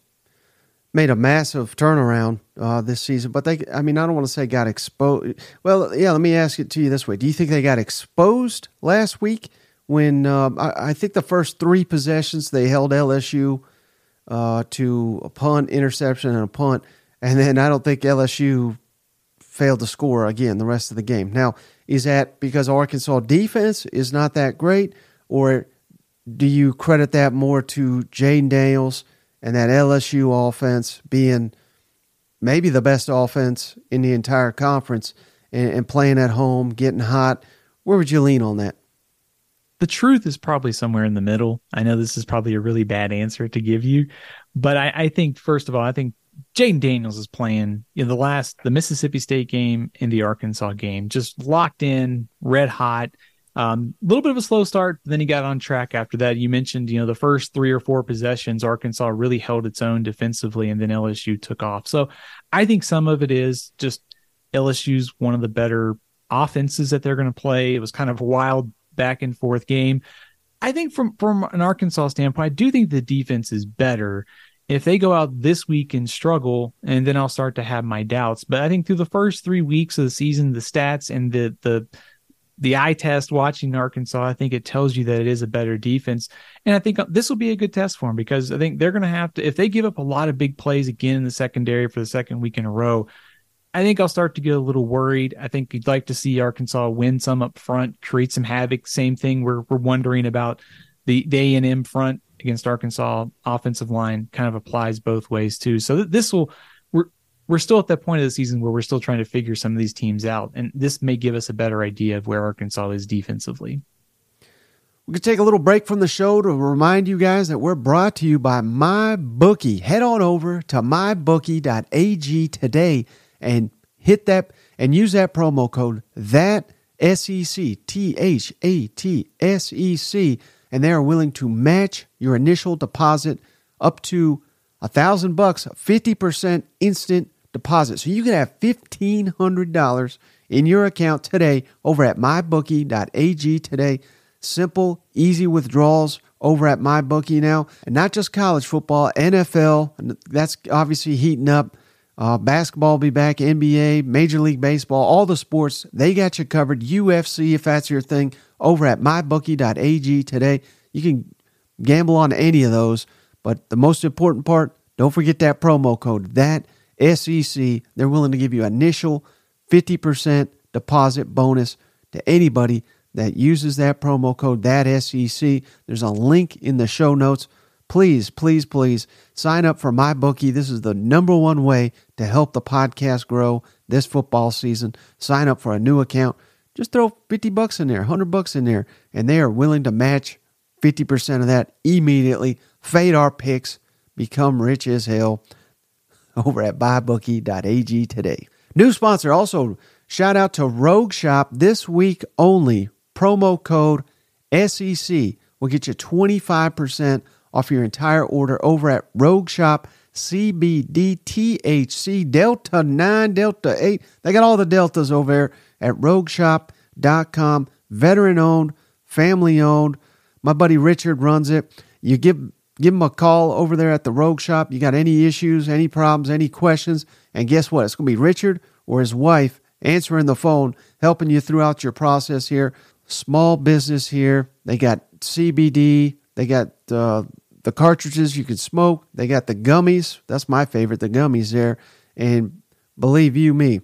made a massive turnaround uh, this season. But they, I mean, I don't want to say got exposed. Well, yeah, let me ask it to you this way: Do you think they got exposed last week when um, I, I, think the first three possessions they held LSU uh, to a punt, interception, and a punt, and then I don't think LSU failed to score again the rest of the game. Now, is that because Arkansas defense is not that great, or do you credit that more to Jayden Daniels and that LSU offense being maybe the best offense in the entire conference and, and playing at home, getting hot? Where would you lean on that? The truth is probably somewhere in the middle. I know this is probably a really bad answer to give you, but I, I think first of all, I think Jayden Daniels is playing in the last the Mississippi State game and the Arkansas game, just locked in, red hot. A um, little bit of a slow start, then he got on track after that. You mentioned, you know, the first three or four possessions, Arkansas really held its own defensively, and then LSU took off. So I think some of it is just LSU's one of the better offenses that they're going to play. It was kind of a wild back and forth game. I think from from an Arkansas standpoint, I do think the defense is better. If they go out this week and struggle, and then I'll start to have my doubts. But I think through the first three weeks of the season, the stats and the the the eye test watching Arkansas, I think it tells you that it is a better defense. And I think uh, this will be a good test for them because I think they're going to have to, if they give up a lot of big plays again in the secondary for the second week in a row, I think I'll start to get a little worried. I think you'd like to see Arkansas win some up front, create some havoc. Same thing. We're, we're wondering about the, the A&M front against Arkansas offensive line kind of applies both ways too. So this will, we're still at that point of the season where we're still trying to figure some of these teams out. And this may give us a better idea of where Arkansas is defensively. We could take a little break from the show to remind you guys that we're brought to you by MyBookie. Head on over to mybookie.ag today and hit that and use that promo code that SEC T H A T S E C and they are willing to match your initial deposit up to a thousand bucks, 50% instant deposit. So you can have $1,500 in your account today over at mybookie.ag today. Simple, easy withdrawals over at MyBookie now. And not just college football, NFL, that's obviously heating up. Uh, basketball will be back, NBA, Major League Baseball, all the sports, they got you covered. UFC, if that's your thing, over at mybookie.ag today. You can gamble on any of those. But the most important part, don't forget that promo code, that SEC, they're willing to give you initial 50% deposit bonus to anybody that uses that promo code, that SEC. There's a link in the show notes. Please, please, please sign up for my bookie. This is the number one way to help the podcast grow this football season. Sign up for a new account. Just throw 50 bucks in there, 100 bucks in there, and they are willing to match 50% of that immediately. Fade our picks, become rich as hell over at mybookie.ag today. New sponsor also shout out to Rogue Shop this week only. Promo code SEC will get you 25% off your entire order over at Rogue Shop. CBD, THC, Delta 9, Delta 8. They got all the deltas over there at rogueshop.com. Veteran owned, family owned. My buddy Richard runs it. You give Give them a call over there at the Rogue Shop. You got any issues, any problems, any questions, and guess what? It's going to be Richard or his wife answering the phone, helping you throughout your process here. Small business here. They got CBD. They got uh, the cartridges you can smoke. They got the gummies. That's my favorite, the gummies there. And believe you me,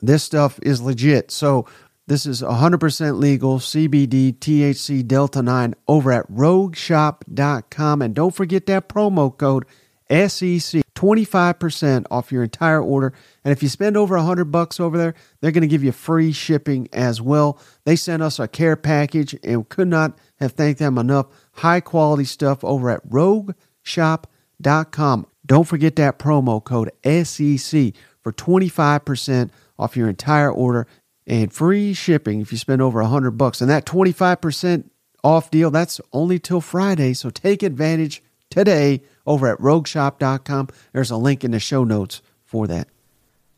this stuff is legit. So this is 100% legal CBD THC Delta 9 over at rogueshop.com. And don't forget that promo code SEC 25% off your entire order. And if you spend over 100 bucks over there, they're going to give you free shipping as well. They sent us a care package and could not have thanked them enough. High quality stuff over at rogueshop.com. Don't forget that promo code SEC for 25% off your entire order and free shipping if you spend over a hundred bucks. And that 25% off deal, that's only till Friday. So take advantage today over at rogueshop.com. There's a link in the show notes for that.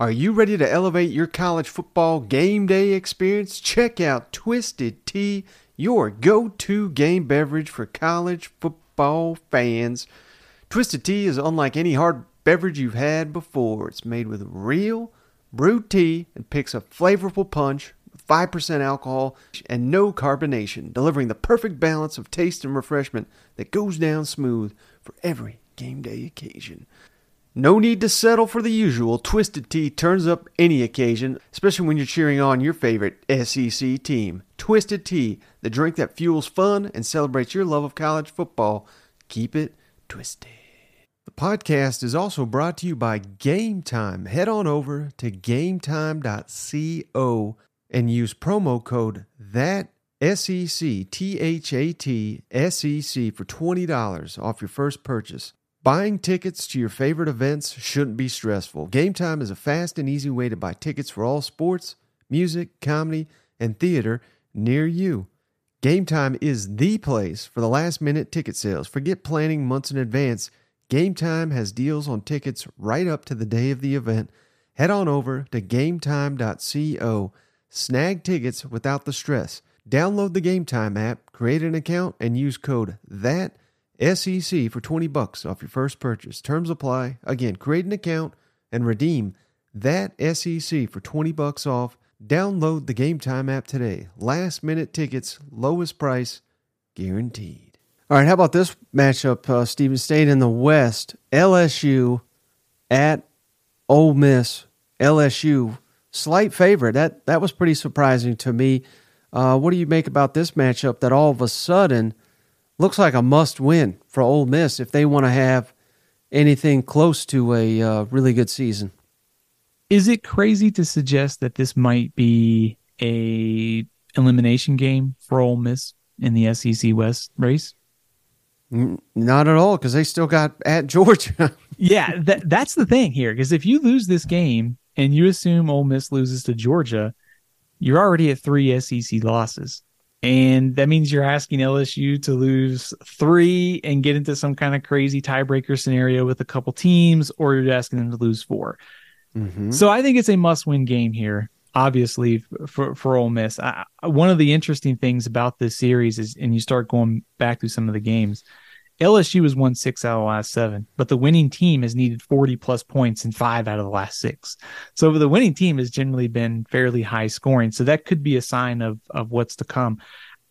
Are you ready to elevate your college football game day experience? Check out Twisted Tea, your go to game beverage for college football fans. Twisted Tea is unlike any hard beverage you've had before. It's made with real brewed tea and picks a flavorful punch with 5% alcohol and no carbonation, delivering the perfect balance of taste and refreshment that goes down smooth for every game day occasion. No need to settle for the usual. Twisted Tea turns up any occasion, especially when you're cheering on your favorite SEC team. Twisted Tea, the drink that fuels fun and celebrates your love of college football. Keep it twisted. The podcast is also brought to you by Game Time. Head on over to gametime.co and use promo code that SEC T H A T S E C for $20 off your first purchase. Buying tickets to your favorite events shouldn't be stressful. Game Time is a fast and easy way to buy tickets for all sports, music, comedy, and theater near you. Game Time is the place for the last minute ticket sales. Forget planning months in advance. Game Time has deals on tickets right up to the day of the event. Head on over to gametime.co. Snag tickets without the stress. Download the Game Time app, create an account, and use code THAT SEC for 20 bucks off your first purchase. Terms apply. Again, create an account and redeem that SEC for 20 bucks off. Download the Game Time app today. Last minute tickets, lowest price, guaranteed. All right, how about this matchup, uh, Steven State in the West? LSU at Ole Miss. LSU, slight favorite. That that was pretty surprising to me. Uh, what do you make about this matchup that all of a sudden – looks like a must win for Ole Miss if they want to have anything close to a uh, really good season. Is it crazy to suggest that this might be a elimination game for Ole Miss in the SEC West race? Not at all, because they still got at Georgia. yeah, that, that's the thing here. Because if you lose this game and you assume Ole Miss loses to Georgia, you're already at three SEC losses. And that means you're asking LSU to lose three and get into some kind of crazy tiebreaker scenario with a couple teams, or you're asking them to lose 4 mm-hmm. So I think it's a must win game here, obviously, for, for Ole Miss. I, one of the interesting things about this series is, and you start going back through some of the games, LSU has won six out of the last seven, but the winning team has needed 40 plus points in five out of the last six. So the winning team has generally been fairly high scoring. So that could be a sign of, of what's to come.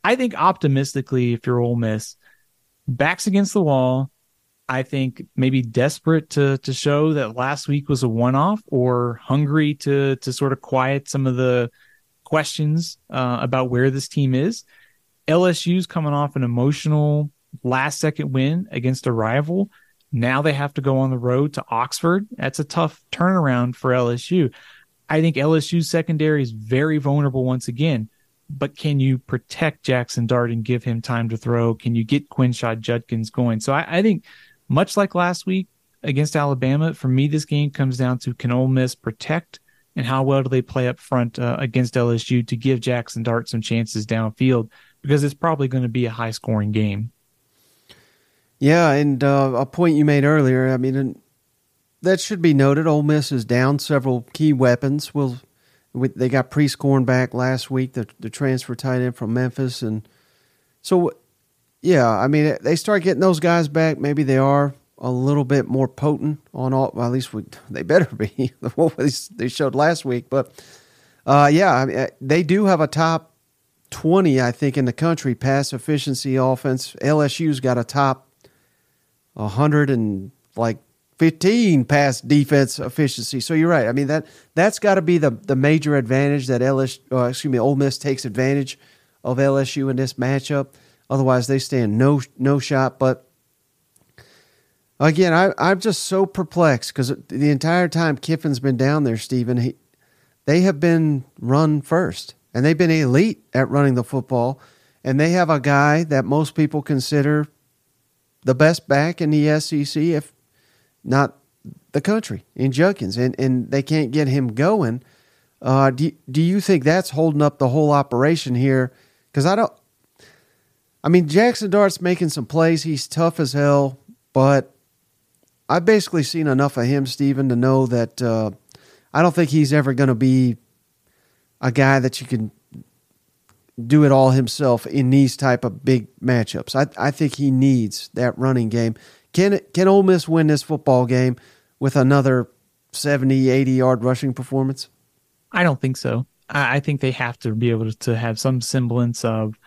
I think optimistically, if you're Ole Miss, backs against the wall, I think maybe desperate to to show that last week was a one off or hungry to to sort of quiet some of the questions uh, about where this team is. LSU's coming off an emotional last second win against a rival. Now they have to go on the road to Oxford. That's a tough turnaround for LSU. I think LSU's secondary is very vulnerable once again. But can you protect Jackson Dart and give him time to throw? Can you get Quinshon Judkins going? So I, I think, much like last week against Alabama, for me, this game comes down to can Ole Miss protect and how well do they play up front uh, against LSU to give Jackson Dart some chances downfield because it's probably going to be a high scoring game. Yeah, and uh, a point you made earlier. I mean, that should be noted. Ole Miss is down several key weapons. We'll, they got Prieskorn back last week, the the transfer tight end from Memphis, and so yeah, I mean they start getting those guys back. Maybe they are a little bit more potent on all. Well, at least we, they better be the what they showed last week. But uh, yeah, I mean, they do have a top twenty, I think, in the country pass efficiency offense. LSU's got a top hundred and like 15 pass defense efficiency. So you're right. I mean that that's got to be the the major advantage that LSU, uh, excuse me, Ole Miss takes advantage of LSU in this matchup. Otherwise, they stand no no shot. But again, I I'm just so perplexed because the entire time Kiffin's been down there, Steven, he, they have been run first, and they've been elite at running the football, and they have a guy that most people consider the best back in the SEC, if not the country, in Judkins, and, and they can't get him going. Uh, do, do you think that's holding up the whole operation here? Because I don't. I mean, Jackson Dart's making some plays. He's tough as hell, but I've basically seen enough of him, Steven, to know that uh, I don't think he's ever going to be a guy that you can do it all himself in these type of big matchups. I, I think he needs that running game. Can can Ole Miss win this football game with another 70, 80 yard rushing performance? I don't think so. I, think they have to be able to have some semblance of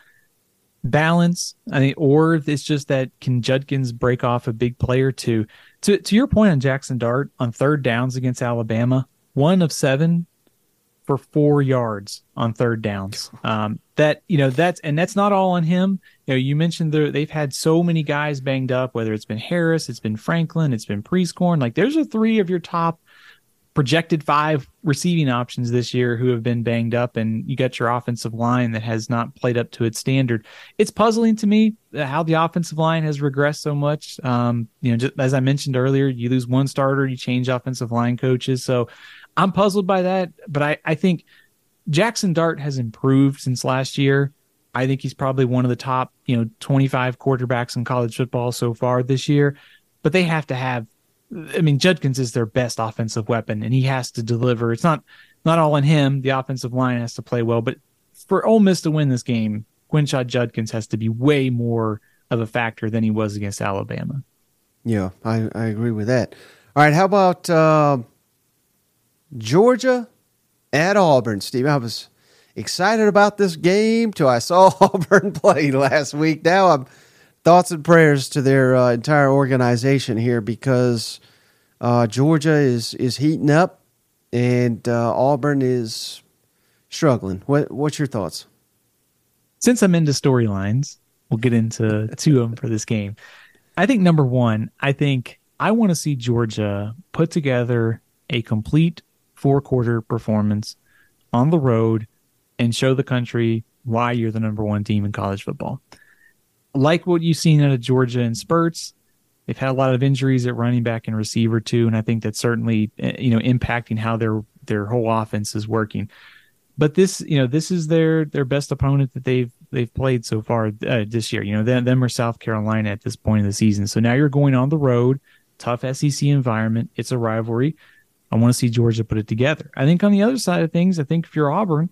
balance. I mean, or it's just that can Judkins break off a big play or two? To to your point on Jackson Dart on third downs against Alabama, one of seven for four yards on third downs. Um, that you know that's and that's not all on him. You know, you mentioned the, they've had so many guys banged up. Whether it's been Harris, it's been Franklin, it's been Prieskorn. Like there's a three of your top projected five receiving options this year who have been banged up, and you got your offensive line that has not played up to its standard. It's puzzling to me how the offensive line has regressed so much. Um, you know, just as I mentioned earlier, you lose one starter, you change offensive line coaches. So I'm puzzled by that, but I, I think Jackson Dart has improved since last year. I think he's probably one of the top, you know, 25 quarterbacks in college football so far this year. But they have to have I mean, Judkins is their best offensive weapon, and he has to deliver. It's not not all on him. The offensive line has to play well, but for Ole Miss to win this game, Quinshon Judkins has to be way more of a factor than he was against Alabama. Yeah, I, I agree with that. All right, how about uh, Georgia at Auburn, Steve? I was excited about this game till I saw Auburn play last week. Now I'm thoughts and prayers to their uh, entire organization here because uh, Georgia is is heating up and uh, Auburn is struggling. What what's your thoughts? Since I'm into storylines, we'll get into two of them for this game. I think number one, I think I want to see Georgia put together a complete four quarter performance on the road and show the country why you're the number one team in college football like what you've seen out of Georgia in spurts. They've had a lot of injuries at running back and receiver too, and I think that's certainly eh, you know impacting how their their whole offense is working. But this, you know, this is their their best opponent that they've they've played so far uh, this year. You know, them, them or South Carolina at this point in the season. So now you're going on the road, tough SEC environment. It's a rivalry. I want to see Georgia put it together. I think on the other side of things, I think if you're Auburn,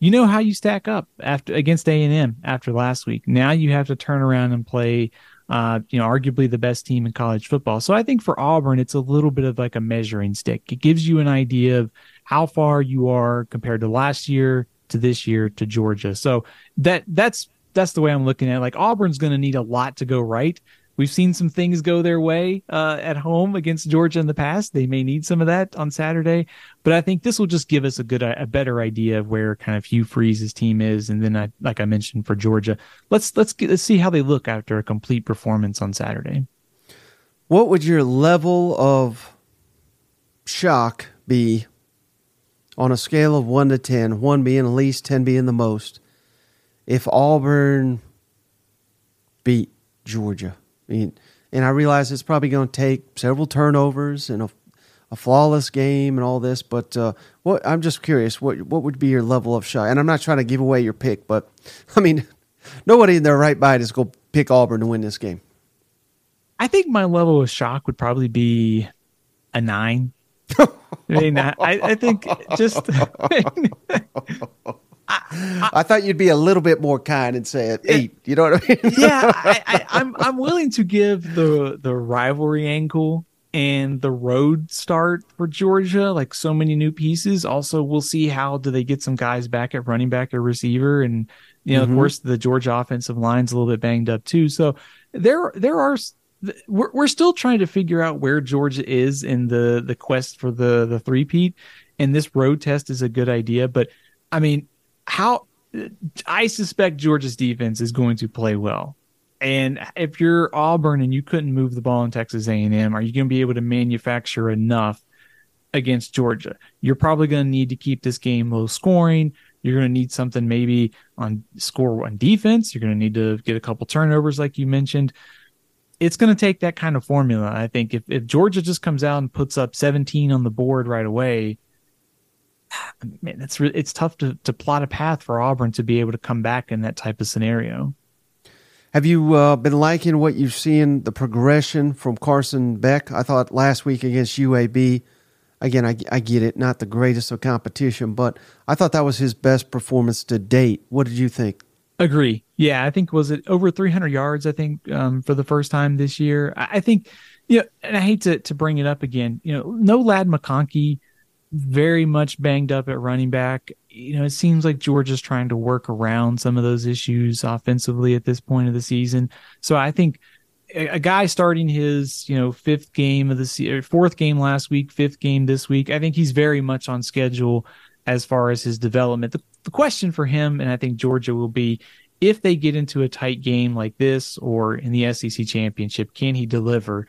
you know how you stack up after against A and M after last week. Now you have to turn around and play, uh, you know, arguably the best team in college football. So I think for Auburn, it's a little bit of like a measuring stick. It gives you an idea of how far you are compared to last year to this year to Georgia. So that that's that's the way I'm looking at. It. Like Auburn's going to need a lot to go right We've seen some things go their way uh, at home against Georgia in the past. They may need some of that on Saturday, but I think this will just give us a good, a better idea of where kind of Hugh Freeze's team is. And then, I, like I mentioned for Georgia, let's let's get, let's see how they look after a complete performance on Saturday. What would your level of shock be on a scale of one to ten? One being the least, ten being the most. If Auburn beat Georgia. I mean, and I realize it's probably going to take several turnovers and a, a flawless game and all this. But uh, what I'm just curious, what what would be your level of shock? And I'm not trying to give away your pick, but I mean, nobody in their right mind is going to pick Auburn to win this game. I think my level of shock would probably be a nine. I mean, I, I think just. I, I, thought you'd be a little bit more kind and say it eight. You know what I mean? yeah, I, am I'm, I'm willing to give the the rivalry angle and the road start for Georgia, like so many new pieces. Also, we'll see how do they get some guys back at running back or receiver, and you know, mm-hmm. of course, the Georgia offensive line's a little bit banged up too. So there there are we're we're still trying to figure out where Georgia is in the the quest for the the three peat, and this road test is a good idea, but. I mean, how I suspect Georgia's defense is going to play well. And if you're Auburn and you couldn't move the ball in Texas A&M, are you going to be able to manufacture enough against Georgia? You're probably going to need to keep this game low scoring. You're going to need something maybe on score on defense. You're going to need to get a couple turnovers, like you mentioned. It's going to take that kind of formula. I think if, if Georgia just comes out and puts up 17 on the board right away, man, it's re- it's tough to to plot a path for Auburn to be able to come back in that type of scenario. Have you uh, been liking what you've seen the progression from Carson Beck? I thought last week against UAB. Again, I, I get it, not the greatest of competition, but I thought that was his best performance to date. What did you think? Agree. Yeah, I think was it over 300 yards. I think um, for the first time this year. I, I think, you know, and I hate to to bring it up again. You know, no Ladd McConkey, very much banged up at running back. You know, it seems like Georgia's trying to work around some of those issues offensively at this point of the season. So I think a, guy starting his you know fifth game of the se- fourth game last week, fifth game this week. I think he's very much on schedule as far as his development. The, the question for him, and I think Georgia will be if they get into a tight game like this or in the SEC championship, can he deliver?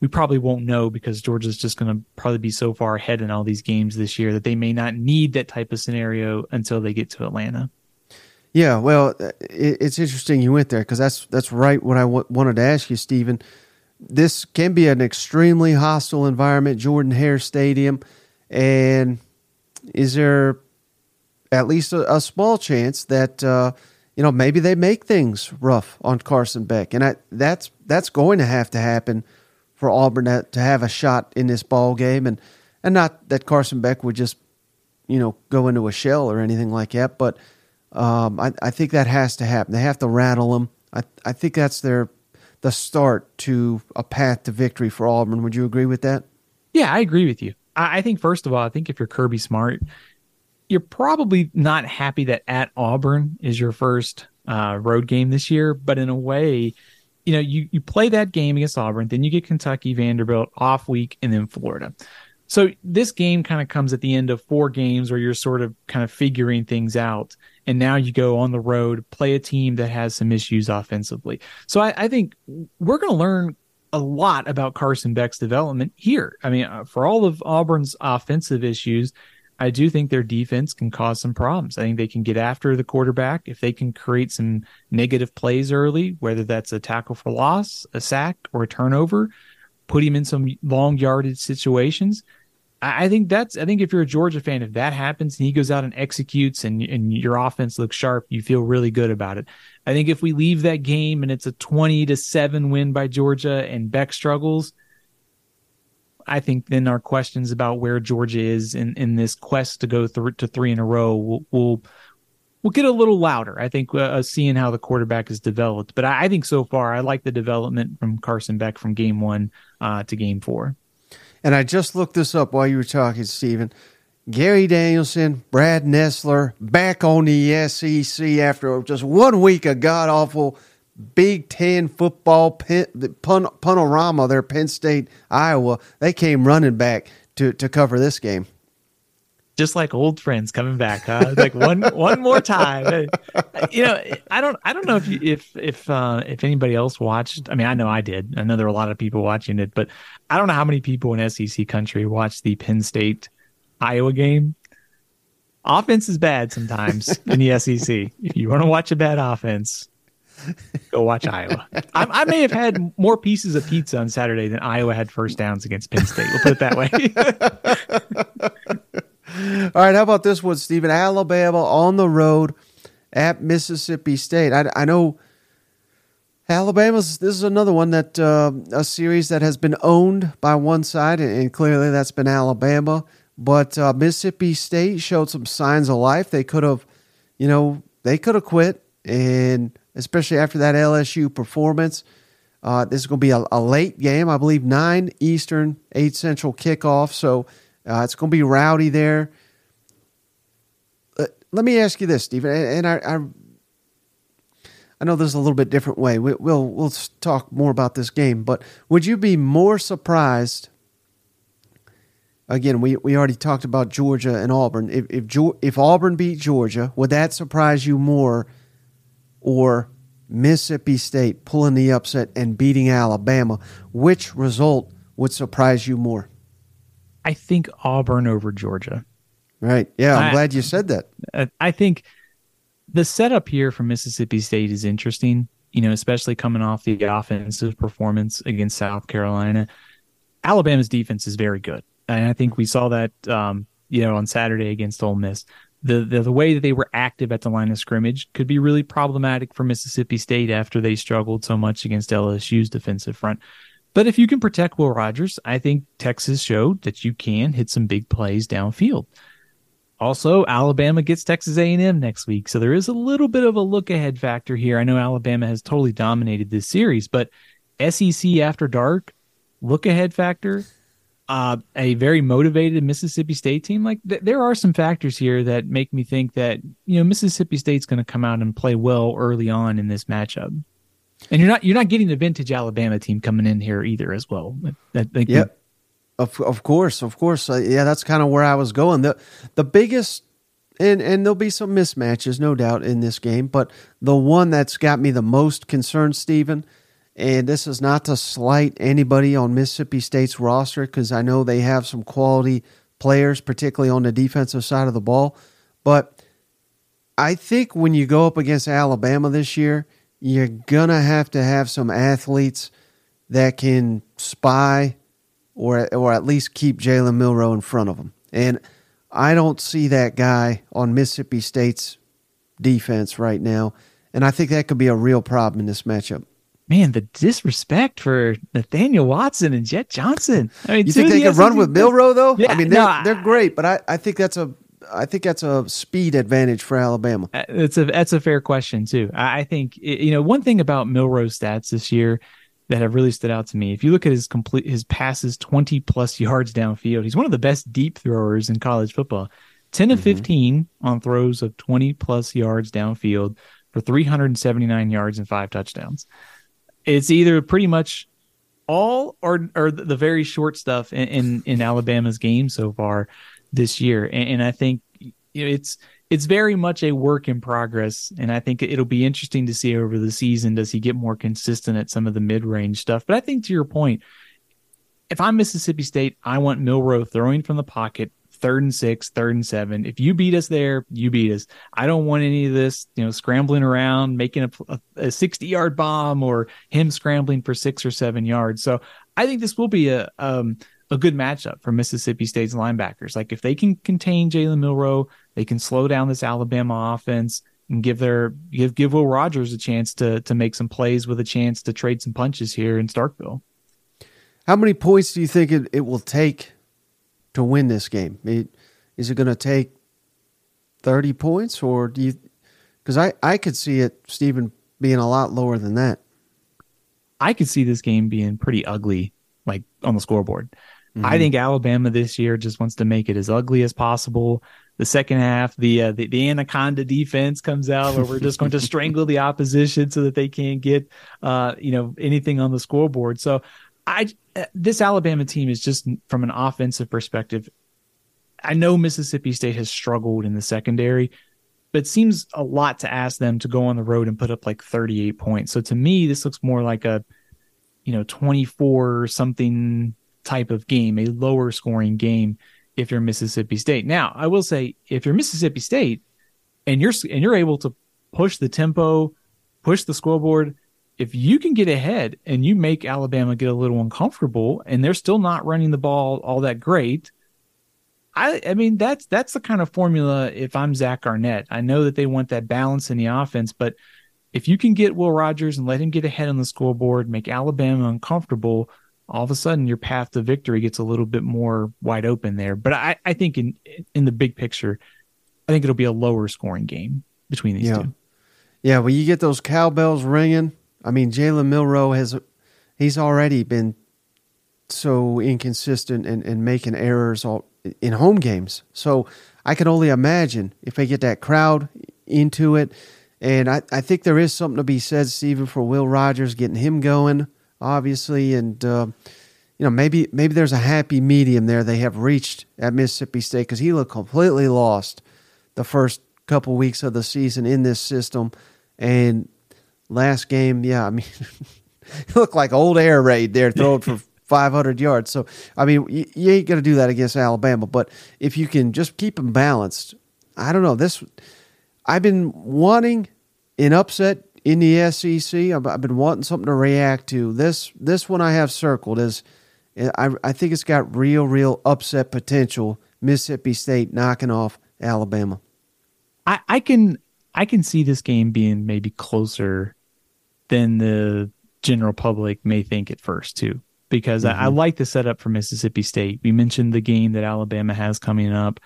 We probably won't know because Georgia's just going to probably be so far ahead in all these games this year that they may not need that type of scenario until they get to Atlanta. Yeah, well, it's interesting you went there because that's that's right what I w- wanted to ask you, Steven. This can be an extremely hostile environment, Jordan Hare Stadium, and is there at least a, a small chance that uh, you know, maybe they make things rough on Carson Beck, and I, that's that's going to have to happen for Auburn to, to have a shot in this ball game, and and not that Carson Beck would just you know go into a shell or anything like that, but um, I, I think that has to happen. They have to rattle them. I I think that's their the start to a path to victory for Auburn. Would you agree with that? Yeah, I agree with you. I, I think first of all, I think if you're Kirby Smart, you're probably not happy that at Auburn is your first uh, road game this year, but in a way, you know, you, you play that game against Auburn, then you get Kentucky, Vanderbilt off week, and then Florida. So this game kind of comes at the end of four games where you're sort of kind of figuring things out. And now you go on the road, play a team that has some issues offensively. So I, I think we're going to learn a lot about Carson Beck's development here. I mean, uh, for all of Auburn's offensive issues, I do think their defense can cause some problems. I think they can get after the quarterback if they can create some negative plays early, whether that's a tackle for loss, a sack, or a turnover, put him in some long yardage situations. I think that's I think if you're a Georgia fan, if that happens and he goes out and executes and and your offense looks sharp, you feel really good about it. I think if we leave that game and it's a 20 to 7 win by Georgia and Beck struggles, I think then our questions about where Georgia is in, in this quest to go th- to three in a row will will will get a little louder. I think uh, uh, seeing how the quarterback is developed, but I, I, think so far I like the development from Carson Beck from game one uh, to game four. And I just looked this up while you were talking, Steven. Gary Danielson, Brad Nessler back on the SEC after just one week of god awful Big Ten football pen, pun, panorama there, Penn State, Iowa. They came running back to, to cover this game. Just like old friends coming back, huh? like one one more time. You know, I don't I don't know if you, if if uh, if anybody else watched. I mean, I know I did. I know there were a lot of people watching it, but I don't know how many people in SEC country watched the Penn State Iowa game. Offense is bad sometimes in the SEC. If you want to watch a bad offense, Go watch Iowa. I, I, may have had more pieces of pizza on Saturday than Iowa had first downs against Penn State. We'll put it that way. All right. How about this one, Steven? Alabama on the road at Mississippi State. I, I know Alabama's. This is another one that uh, a series that has been owned by one side, and, and clearly that's been Alabama. But uh, Mississippi State showed some signs of life. They could have, you know, they could have quit and especially after that LSU performance. Uh, this is going to be a, a, late game, I believe, 9 Eastern, 8 Central kickoff. So uh, it's going to be rowdy there. Uh, let me ask you this, Steven, and, and I, I, I, know there's a little bit different way. We, we'll we'll talk more about this game, but would you be more surprised? Again, we, we already talked about Georgia and Auburn. If if, if Auburn beat Georgia, would that surprise you more or Mississippi State pulling the upset and beating Alabama, which result would surprise you more? I think Auburn over Georgia. Right. Yeah, I'm I, glad you said that. I think the setup here for Mississippi State is interesting, you know, especially coming off the offensive performance against South Carolina. Alabama's defense is very good. And I think we saw that, um, you know, on Saturday against Ole Miss the, the, the way that they were active at the line of scrimmage could be really problematic for Mississippi State after they struggled so much against LSU's defensive front. But if you can protect Will Rogers, I think Texas showed that you can hit some big plays downfield. Also, Alabama gets Texas A&M next week, so there is a little bit of a look ahead factor here. I know Alabama has totally dominated this series, but SEC after dark, look ahead factor, uh, a very motivated Mississippi State team. Like th- there are some factors here that make me think that you know Mississippi State's going to come out and play well early on in this matchup. And you're not you're not getting the vintage Alabama team coming in here either as well. That. Of of course, of course, uh, yeah. That's kind of where I was going. the The biggest, and and there'll be some mismatches, no doubt, in this game. But the one that's got me the most concerned, Steven, and this is not to slight anybody on Mississippi State's roster because I know they have some quality players, particularly on the defensive side of the ball. But I think when you go up against Alabama this year, you're gonna have to have some athletes that can spy or or at least keep Jalen Milroe in front of them. And I don't see that guy on Mississippi State's defense right now, and I think that could be a real problem in this matchup. Man, the disrespect for Nathaniel Watson and Jett Johnson. I mean, you think they could run with Milroe though? Yeah, I mean, they're no, they're great, but I, I think that's a I think that's a speed advantage for Alabama. Uh, it's a that's a fair question too. I think you know one thing about Milroe's stats this year that have really stood out to me. If you look at his complete his passes 20 plus yards downfield, he's one of the best deep throwers in college football. 10 of mm-hmm. 15 on throws of 20 plus yards downfield for 379 yards and five touchdowns. It's either pretty much all or or the very short stuff in in, in Alabama's game so far this year. And, and I think you know, it's it's very much a work in progress. And I think it'll be interesting to see over the season does he get more consistent at some of the mid range stuff. But I think to your point, if I'm Mississippi State, I want Milroe throwing from the pocket, third and six, third and seven. If you beat us there, you beat us. I don't want any of this, you know, scrambling around, making a, a, a 60 yard bomb or him scrambling for six or seven yards. So I think this will be a, um, a good matchup for Mississippi State's linebackers. Like if they can contain Jalen Milroe, they can slow down this Alabama offense and give their give give Will Rogers a chance to to make some plays with a chance to trade some punches here in Starkville. How many points do you think it, it will take to win this game? It, is it going to take thirty points, or do you? Because I I could see it, Steven, being a lot lower than that. I could see this game being pretty ugly, like on the scoreboard. Mm-hmm. I think Alabama this year just wants to make it as ugly as possible. The second half, the uh, the, the anaconda defense comes out where we're just going to strangle the opposition so that they can't get uh, you know anything on the scoreboard. So I this Alabama team is just from an offensive perspective. I know Mississippi State has struggled in the secondary, but it seems a lot to ask them to go on the road and put up like 38 points. So to me, this looks more like a you know 24 something type of game, a lower scoring game if you're Mississippi State. Now, I will say if you're Mississippi State and you're and you're able to push the tempo, push the scoreboard, if you can get ahead and you make Alabama get a little uncomfortable and they're still not running the ball all that great, I I mean that's that's the kind of formula if I'm Zach Arnett. I know that they want that balance in the offense, but if you can get Will Rogers and let him get ahead on the scoreboard, make Alabama uncomfortable, all of a sudden your path to victory gets a little bit more wide open there. But I, I think in in the big picture, I think it'll be a lower scoring game between these yeah. two. Yeah, when you get those cowbells ringing, I mean Jalen Milroe has he's already been so inconsistent and, and making errors all in home games. So I can only imagine if they get that crowd into it. And I, I think there is something to be said, Steven, for Will Rogers getting him going obviously, and uh, you know maybe maybe there's a happy medium there they have reached at Mississippi State because he looked completely lost the first couple weeks of the season in this system, and last game, yeah, I mean, he looked like old air raid there throwing for. 500 yards. So, I mean, you, you ain't going to do that against Alabama. But if you can just keep them balanced, I don't know. This, I've been wanting an upset in the SEC. I've, I've been wanting something to react to. This this one I have circled is I I think it's got real real upset potential. Mississippi State knocking off Alabama. I, I can I can see this game being maybe closer than the general public may think at first too. Because mm-hmm. I, I like the setup for Mississippi State. We mentioned the game that Alabama has coming up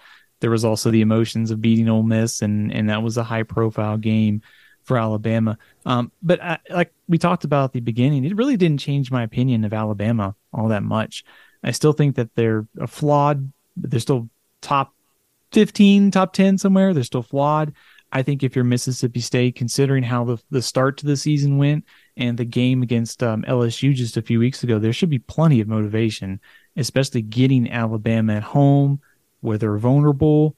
there was also the emotions of beating Ole Miss, and and that was a high profile game for Alabama. Um, but I, like we talked about at the beginning, it really didn't change my opinion of Alabama all that much. I still think that they're a flawed, but they're still top 15, top 10 somewhere. They're still flawed. I think if you're Mississippi State, considering how the, the start to the season went and the game against um, LSU just a few weeks ago, there should be plenty of motivation, especially getting Alabama at home where they're vulnerable.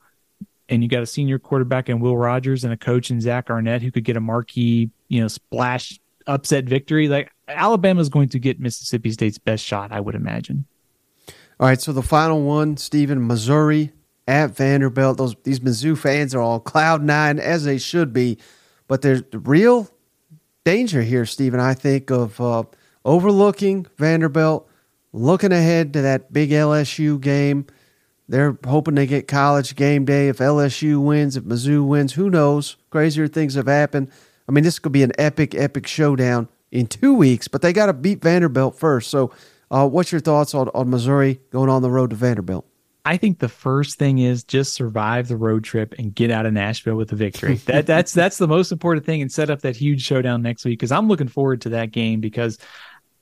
And you got a senior quarterback in Will Rogers and a coach in Zach Arnett who could get a marquee, you know, splash upset victory. Like Alabama is going to get Mississippi State's best shot, I would imagine. All right, so the final one, Steven, Missouri at Vanderbilt. Those these Mizzou fans are all cloud nine as they should be, but there's the real danger here, Steven. I think of uh, overlooking Vanderbilt, looking ahead to that big LSU game. They're hoping to get college game day. If LSU wins, if Mizzou wins, who knows? Crazier things have happened. I mean, this could be an epic, epic showdown in two weeks, but they got to beat Vanderbilt first. So, uh, what's your thoughts on, on Missouri going on the road to Vanderbilt? I think the first thing is just survive the road trip and get out of Nashville with a victory. that that's that's the most important thing, and set up that huge showdown next week because I'm looking forward to that game because,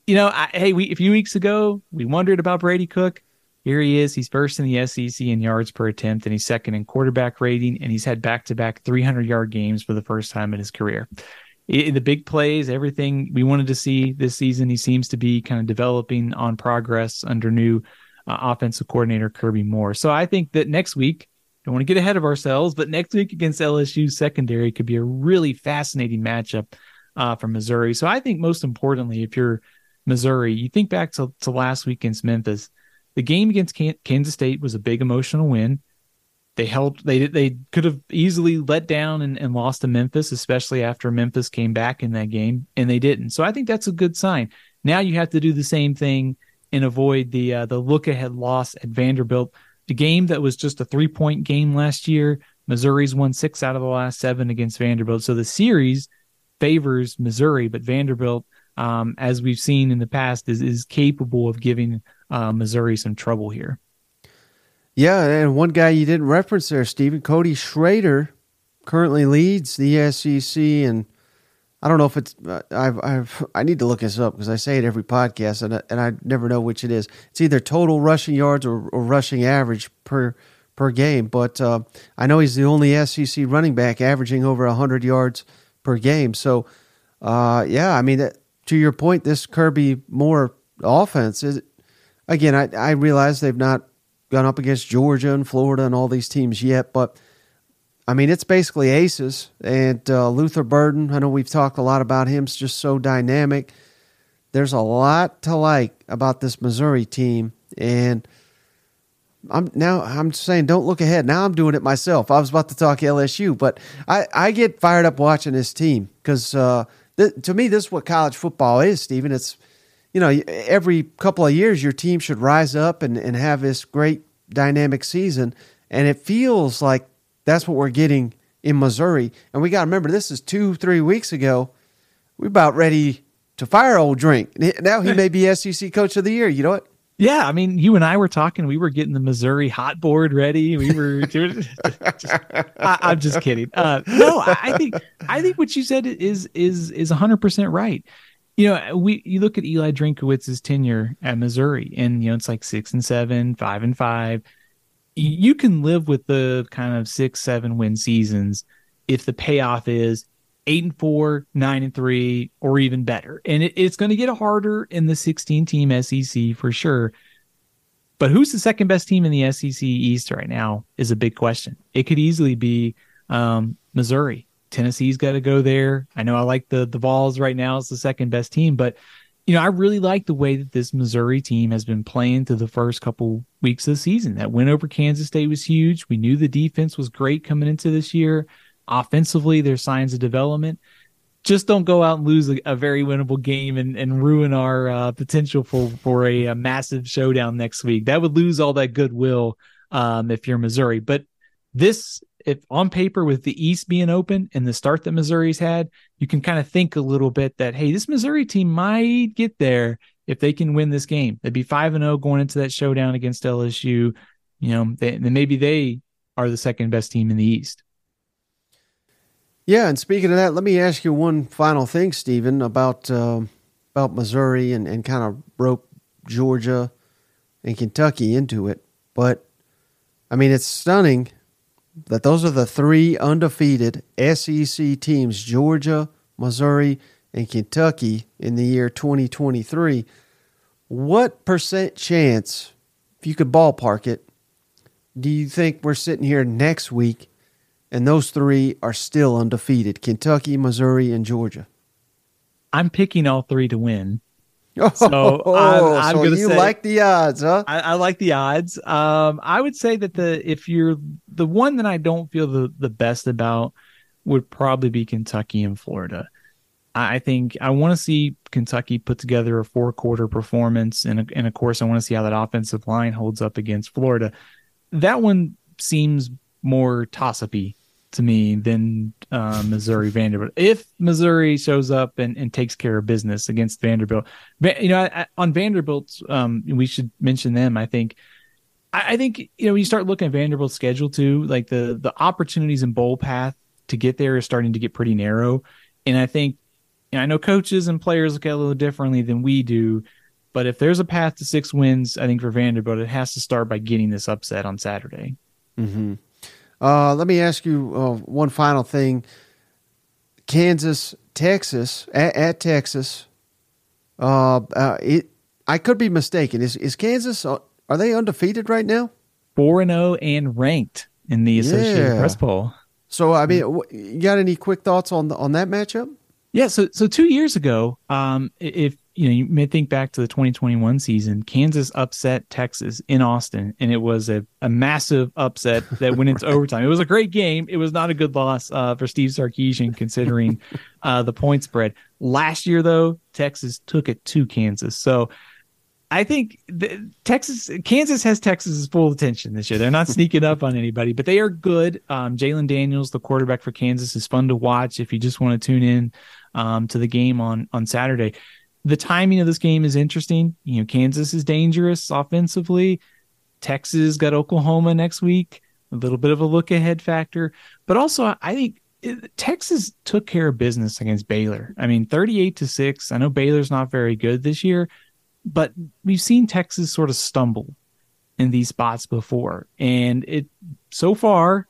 you know, I, hey, we a few weeks ago we wondered about Brady Cook. Here he is. He's first in the SEC in yards per attempt, and he's second in quarterback rating, and he's had back to back 300 yard games for the first time in his career. In the big plays, everything we wanted to see this season, he seems to be kind of developing on progress under new uh, offensive coordinator Kirby Moore. So I think that next week, don't want to get ahead of ourselves, but next week against LSU secondary could be a really fascinating matchup uh, for Missouri. So I think most importantly, if you're Missouri, you think back to, to last week against Memphis. The game against Kansas State was a big emotional win. They helped. They they could have easily let down and, and lost to Memphis, especially after Memphis came back in that game, and they didn't. So I think that's a good sign. Now you have to do the same thing and avoid the uh, the look ahead loss at Vanderbilt. The game that was just a three point game last year. Missouri's won six out of the last seven against Vanderbilt. So the series favors Missouri, but Vanderbilt, um, as we've seen in the past, is is capable of giving uh, Missouri some trouble here. Yeah, and one guy you didn't reference there, Steven Cody Schrader, currently leads the SEC and I don't know if it's uh, I've I've I need to look this up because I say it every podcast and I, and I never know which it is. It's either total rushing yards or, or rushing average per per game. But uh, I know he's the only SEC running back averaging over hundred yards per game. So uh, yeah, I mean to your point, this Kirby Moore offense is again. I I realize they've not gone up against Georgia and Florida and all these teams yet, but I mean, it's basically aces. And uh, Luther Burden, I know we've talked a lot about him, it's just so dynamic. There's a lot to like about this Missouri team. And I'm now I'm saying don't look ahead. Now I'm doing it myself. I was about to talk LSU, but I, I get fired up watching this team because uh, th- to me this is what college football is, Steven. It's you know every couple of years your team should rise up and, and have this great dynamic season, and it feels like that's what we're getting in Missouri. And we got to remember, this is two, three weeks ago. We're about ready to fire old drink. Now he may be SEC Coach of the Year. You know what? Yeah, I mean, you and I were talking. We were getting the Missouri hot board ready. We were. just, I, am just kidding. Uh, no, I think I think what you said is is is 100 percent right. You know, we you look at Eli Drinkwitz's tenure at Missouri, and you know it's like six and seven, five and five you can live with the kind of six, seven win seasons if the payoff is eight and four, nine and three, or even better. And it, it's going to get harder in the 16 team SEC for sure. But who's the second best team in the SEC East right now is a big question. It could easily be um, Missouri. Tennessee's got to go there. I know I like the the Vols right now as the second best team, but you know, I really like the way that this Missouri team has been playing through the first couple weeks of the season. That win over Kansas State was huge. We knew the defense was great coming into this year. Offensively, there's signs of development. Just don't go out and lose a, a very winnable game and, and ruin our uh, potential for for a, a, massive showdown next week. That would lose all that goodwill um, if you're Missouri. But this if on paper with the East being open and the start that Missouri's had, you can kind of think a little bit that hey, this Missouri team might get there if they can win this game. They'd be five and zero oh going into that showdown against LSU. You know, then maybe they are the second best team in the East. Yeah, and speaking of that, let me ask you one final thing, Steven, about uh, about Missouri and, and kind of rope Georgia and Kentucky into it. But I mean, it's stunning that those are the three undefeated SEC teams: Georgia, Missouri, and Kentucky in the year 2023. What percent chance, if you could ballpark it, do you think we're sitting here next week and those three are still undefeated Kentucky, Missouri, and Georgia. I'm picking all three to win. So, oh, I'm, I'm so you say, like the odds, huh? I, I, like the odds. Um, I would say that the if you're the one that I don't feel the the best about would probably be Kentucky and Florida. I, I think I want to see Kentucky put together a four quarter performance, and and of course I want to see how that offensive line holds up against Florida. That one seems more toss upy to me than uh, Missouri Vanderbilt. If Missouri shows up and, and takes care of business against Vanderbilt, you know, I, on Vanderbilt, um, we should mention them. I think, I, I, think you know, when you start looking at Vanderbilt's schedule too, like the the opportunities in bowl path to get there is starting to get pretty narrow, and I think, you know, I know coaches and players look at it a little differently than we do. But if there's a path to six wins, I think for Vanderbilt, it has to start by getting this upset on Saturday. Mm-hmm. Uh, let me ask you uh, one final thing. Kansas, Texas, at, at Texas. Uh, uh, it. I could be mistaken. Is is Kansas? Uh, are they undefeated right now? Four and zero oh and ranked in the Associated yeah. Press poll. So, I mean, you got any quick thoughts on the, on that matchup? Yeah. So, so two years ago, um, if you know, you may think back to the 2021 season, Kansas upset Texas in Austin, and it was a, a massive upset that went into right. overtime. It was a great game. It was not a good loss uh, for Steve Sarkisian considering uh, the point spread. Last year, though, Texas took it to Kansas. So I think the, Texas, Kansas has Texas's full attention this year. They're not sneaking up on anybody, but they are good. Um, Jalon Daniels, the quarterback for Kansas, is fun to watch if you just want to tune in um, to the game on on Saturday the timing of this game is interesting. You know, Kansas is dangerous offensively. Texas got Oklahoma next week. A little bit of a look ahead factor, but also I think Texas took care of business against Baylor. I mean, 38 to 6. I know Baylor's not very good this year, but we've seen Texas sort of stumble in these spots before. And it so far,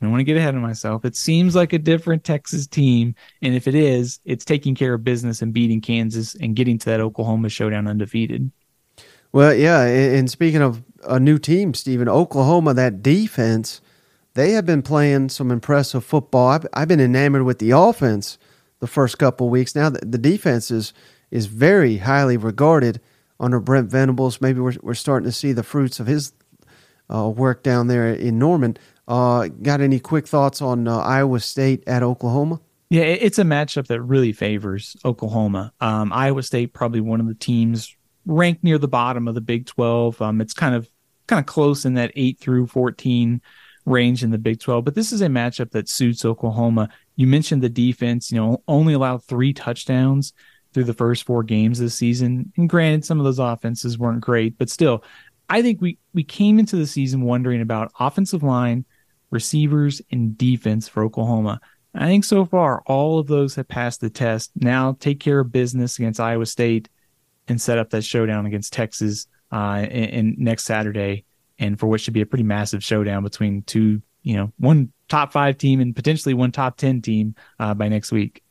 I don't want to get ahead of myself. It seems like a different Texas team. And if it is, it's taking care of business and beating Kansas and getting to that Oklahoma showdown undefeated. Well, yeah. And speaking of a new team, Steven, Oklahoma, that defense, they have been playing some impressive football. I've, I've been enamored with the offense the first couple weeks. Now, the, the defense is, is very highly regarded under Brent Venables. Maybe we're, we're starting to see the fruits of his uh, work down there in Norman. Uh, got any quick thoughts on uh, Iowa State at Oklahoma? Yeah, it's a matchup that really favors Oklahoma. Um, Iowa State probably one of the teams ranked near the bottom of the Big Twelve. Um, it's kind of kind of close in that eight through fourteen range in the Big Twelve, but this is a matchup that suits Oklahoma. You mentioned the defense. You know, only allowed three touchdowns through the first four games this season. And granted, some of those offenses weren't great, but still, I think we we came into the season wondering about offensive line receivers, and defense for Oklahoma. I think so far all of those have passed the test. Now take care of business against Iowa State and set up that showdown against Texas uh, in, in next Saturday, and for what should be a pretty massive showdown between two, you know, one top five team and potentially one top ten team uh, by next week.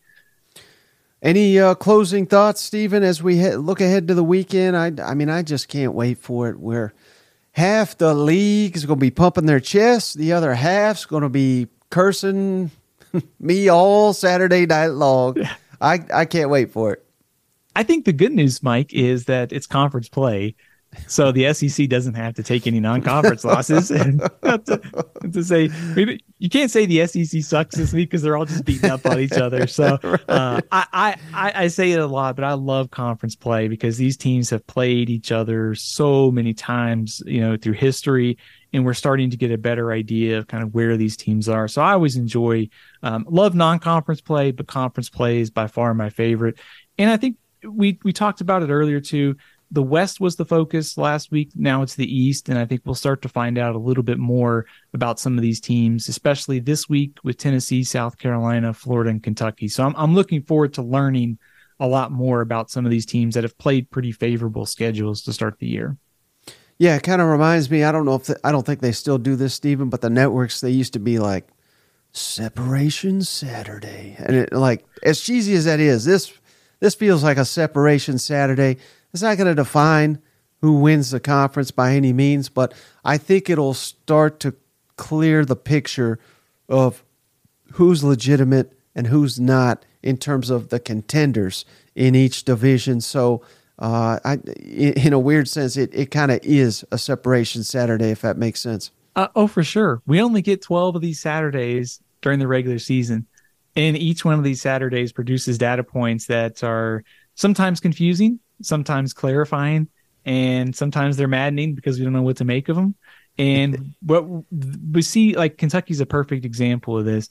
Any uh, closing thoughts, Steven, as we look ahead to the weekend? I, I mean, I just can't wait for it. We're half the league is going to be pumping their chests, the other half's going to be cursing me all Saturday night long. I I can't wait for it. I think the good news, Mike, is that it's conference play, so the SEC doesn't have to take any non-conference losses. And to, to, say you can't say the SEC sucks this week because they're all just beating up on each other. So uh, I, I I say it a lot, but I love conference play because these teams have played each other so many times, you know, through history, and we're starting to get a better idea of kind of where these teams are. So I always enjoy, um, love non-conference play, but conference play is by far my favorite. And I think we we talked about it earlier too the West was the focus last week. Now it's the East. And I think we'll start to find out a little bit more about some of these teams, especially this week with Tennessee, South Carolina, Florida, and Kentucky. So I'm, I'm looking forward to learning a lot more about some of these teams that have played pretty favorable schedules to start the year. Yeah, it kind of reminds me. I don't know if the, I don't think they still do this, Steven, but the networks they used to be like Separation Saturday, and it, like as cheesy as that is, this this feels like a Separation Saturday. It's not going to define who wins the conference by any means, but I think it'll start to clear the picture of who's legitimate and who's not in terms of the contenders in each division. So, uh, I, in a weird sense, it, it kind of is a separation Saturday, if that makes sense. Uh, oh, for sure. We only get 12 of these Saturdays during the regular season. And each one of these Saturdays produces data points that are sometimes confusing, sometimes clarifying, and sometimes they're maddening because we don't know what to make of them. And what we see, like Kentucky's a perfect example of this.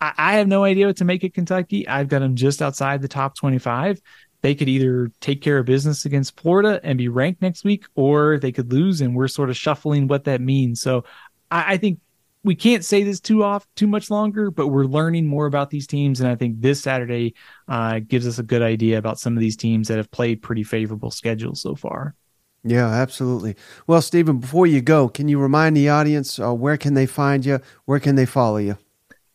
I, I have no idea what to make of Kentucky. I've got them just outside the top 25. They could either take care of business against Florida and be ranked next week, or they could lose, and we're sort of shuffling what that means. So I, I think we can't say this too off too much longer, but we're learning more about these teams, and I think this Saturday uh, gives us a good idea about some of these teams that have played pretty favorable schedules so far. Yeah, absolutely. Well, Steven, before you go, can you remind the audience uh, where can they find you? Where can they follow you?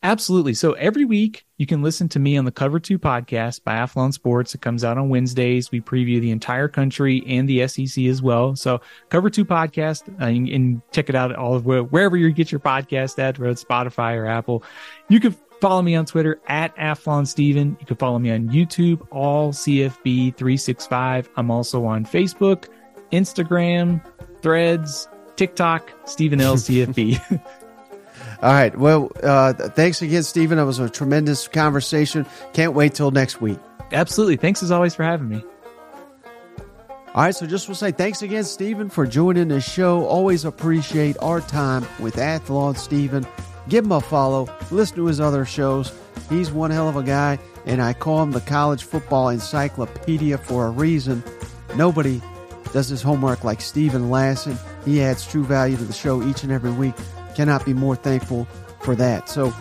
Absolutely. So every week you can listen to me on the Cover Two podcast by Athlon Sports. It comes out on Wednesdays. We preview the entire country and the SEC as well. So Cover Two podcast, uh, and, check it out all of where, wherever you get your podcast at, whether it's Spotify or Apple. You can follow me on Twitter at Athlon Steven. You can follow me on YouTube, all CFB three six five. I'm also on Facebook, Instagram, Threads, TikTok, Steven L CFB. All right. Well, uh, thanks again, Steven. It was a tremendous conversation. Can't wait till next week. Absolutely. Thanks as always for having me. All right, so just will say thanks again, Steven, for joining the show. Always appreciate our time with Athlon Steven. Give him a follow. Listen to his other shows. He's one hell of a guy, and I call him the college football encyclopedia for a reason. Nobody does his homework like Steven Lassan. He adds true value to the show each and every week. Cannot be more thankful for that. So,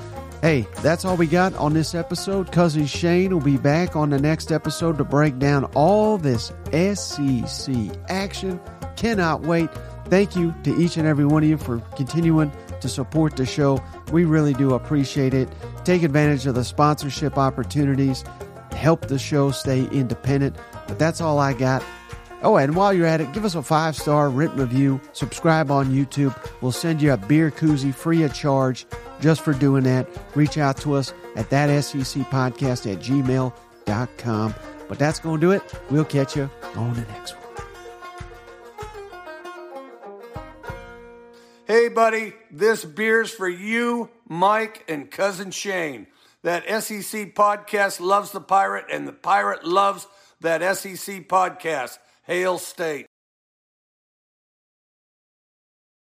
hey, that's all we got on this episode. Cousin Shane will be back on the next episode to break down all this SEC action. Cannot wait. Thank you to each and every one of you for continuing to support the show. We really do appreciate it. Take advantage of the sponsorship opportunities, help the show stay independent. But that's all I got. Oh, and while you're at it, give us a five star written review, subscribe on YouTube. We'll send you a beer koozie free of charge just for doing that. Reach out to us at that SEC podcast at gmail.com. But that's going to do it. We'll catch you on the next one. Hey, buddy, this beer's for you, Mike, and cousin Shane. That SEC podcast loves the pirate, and the pirate loves that SEC podcast. Hail State.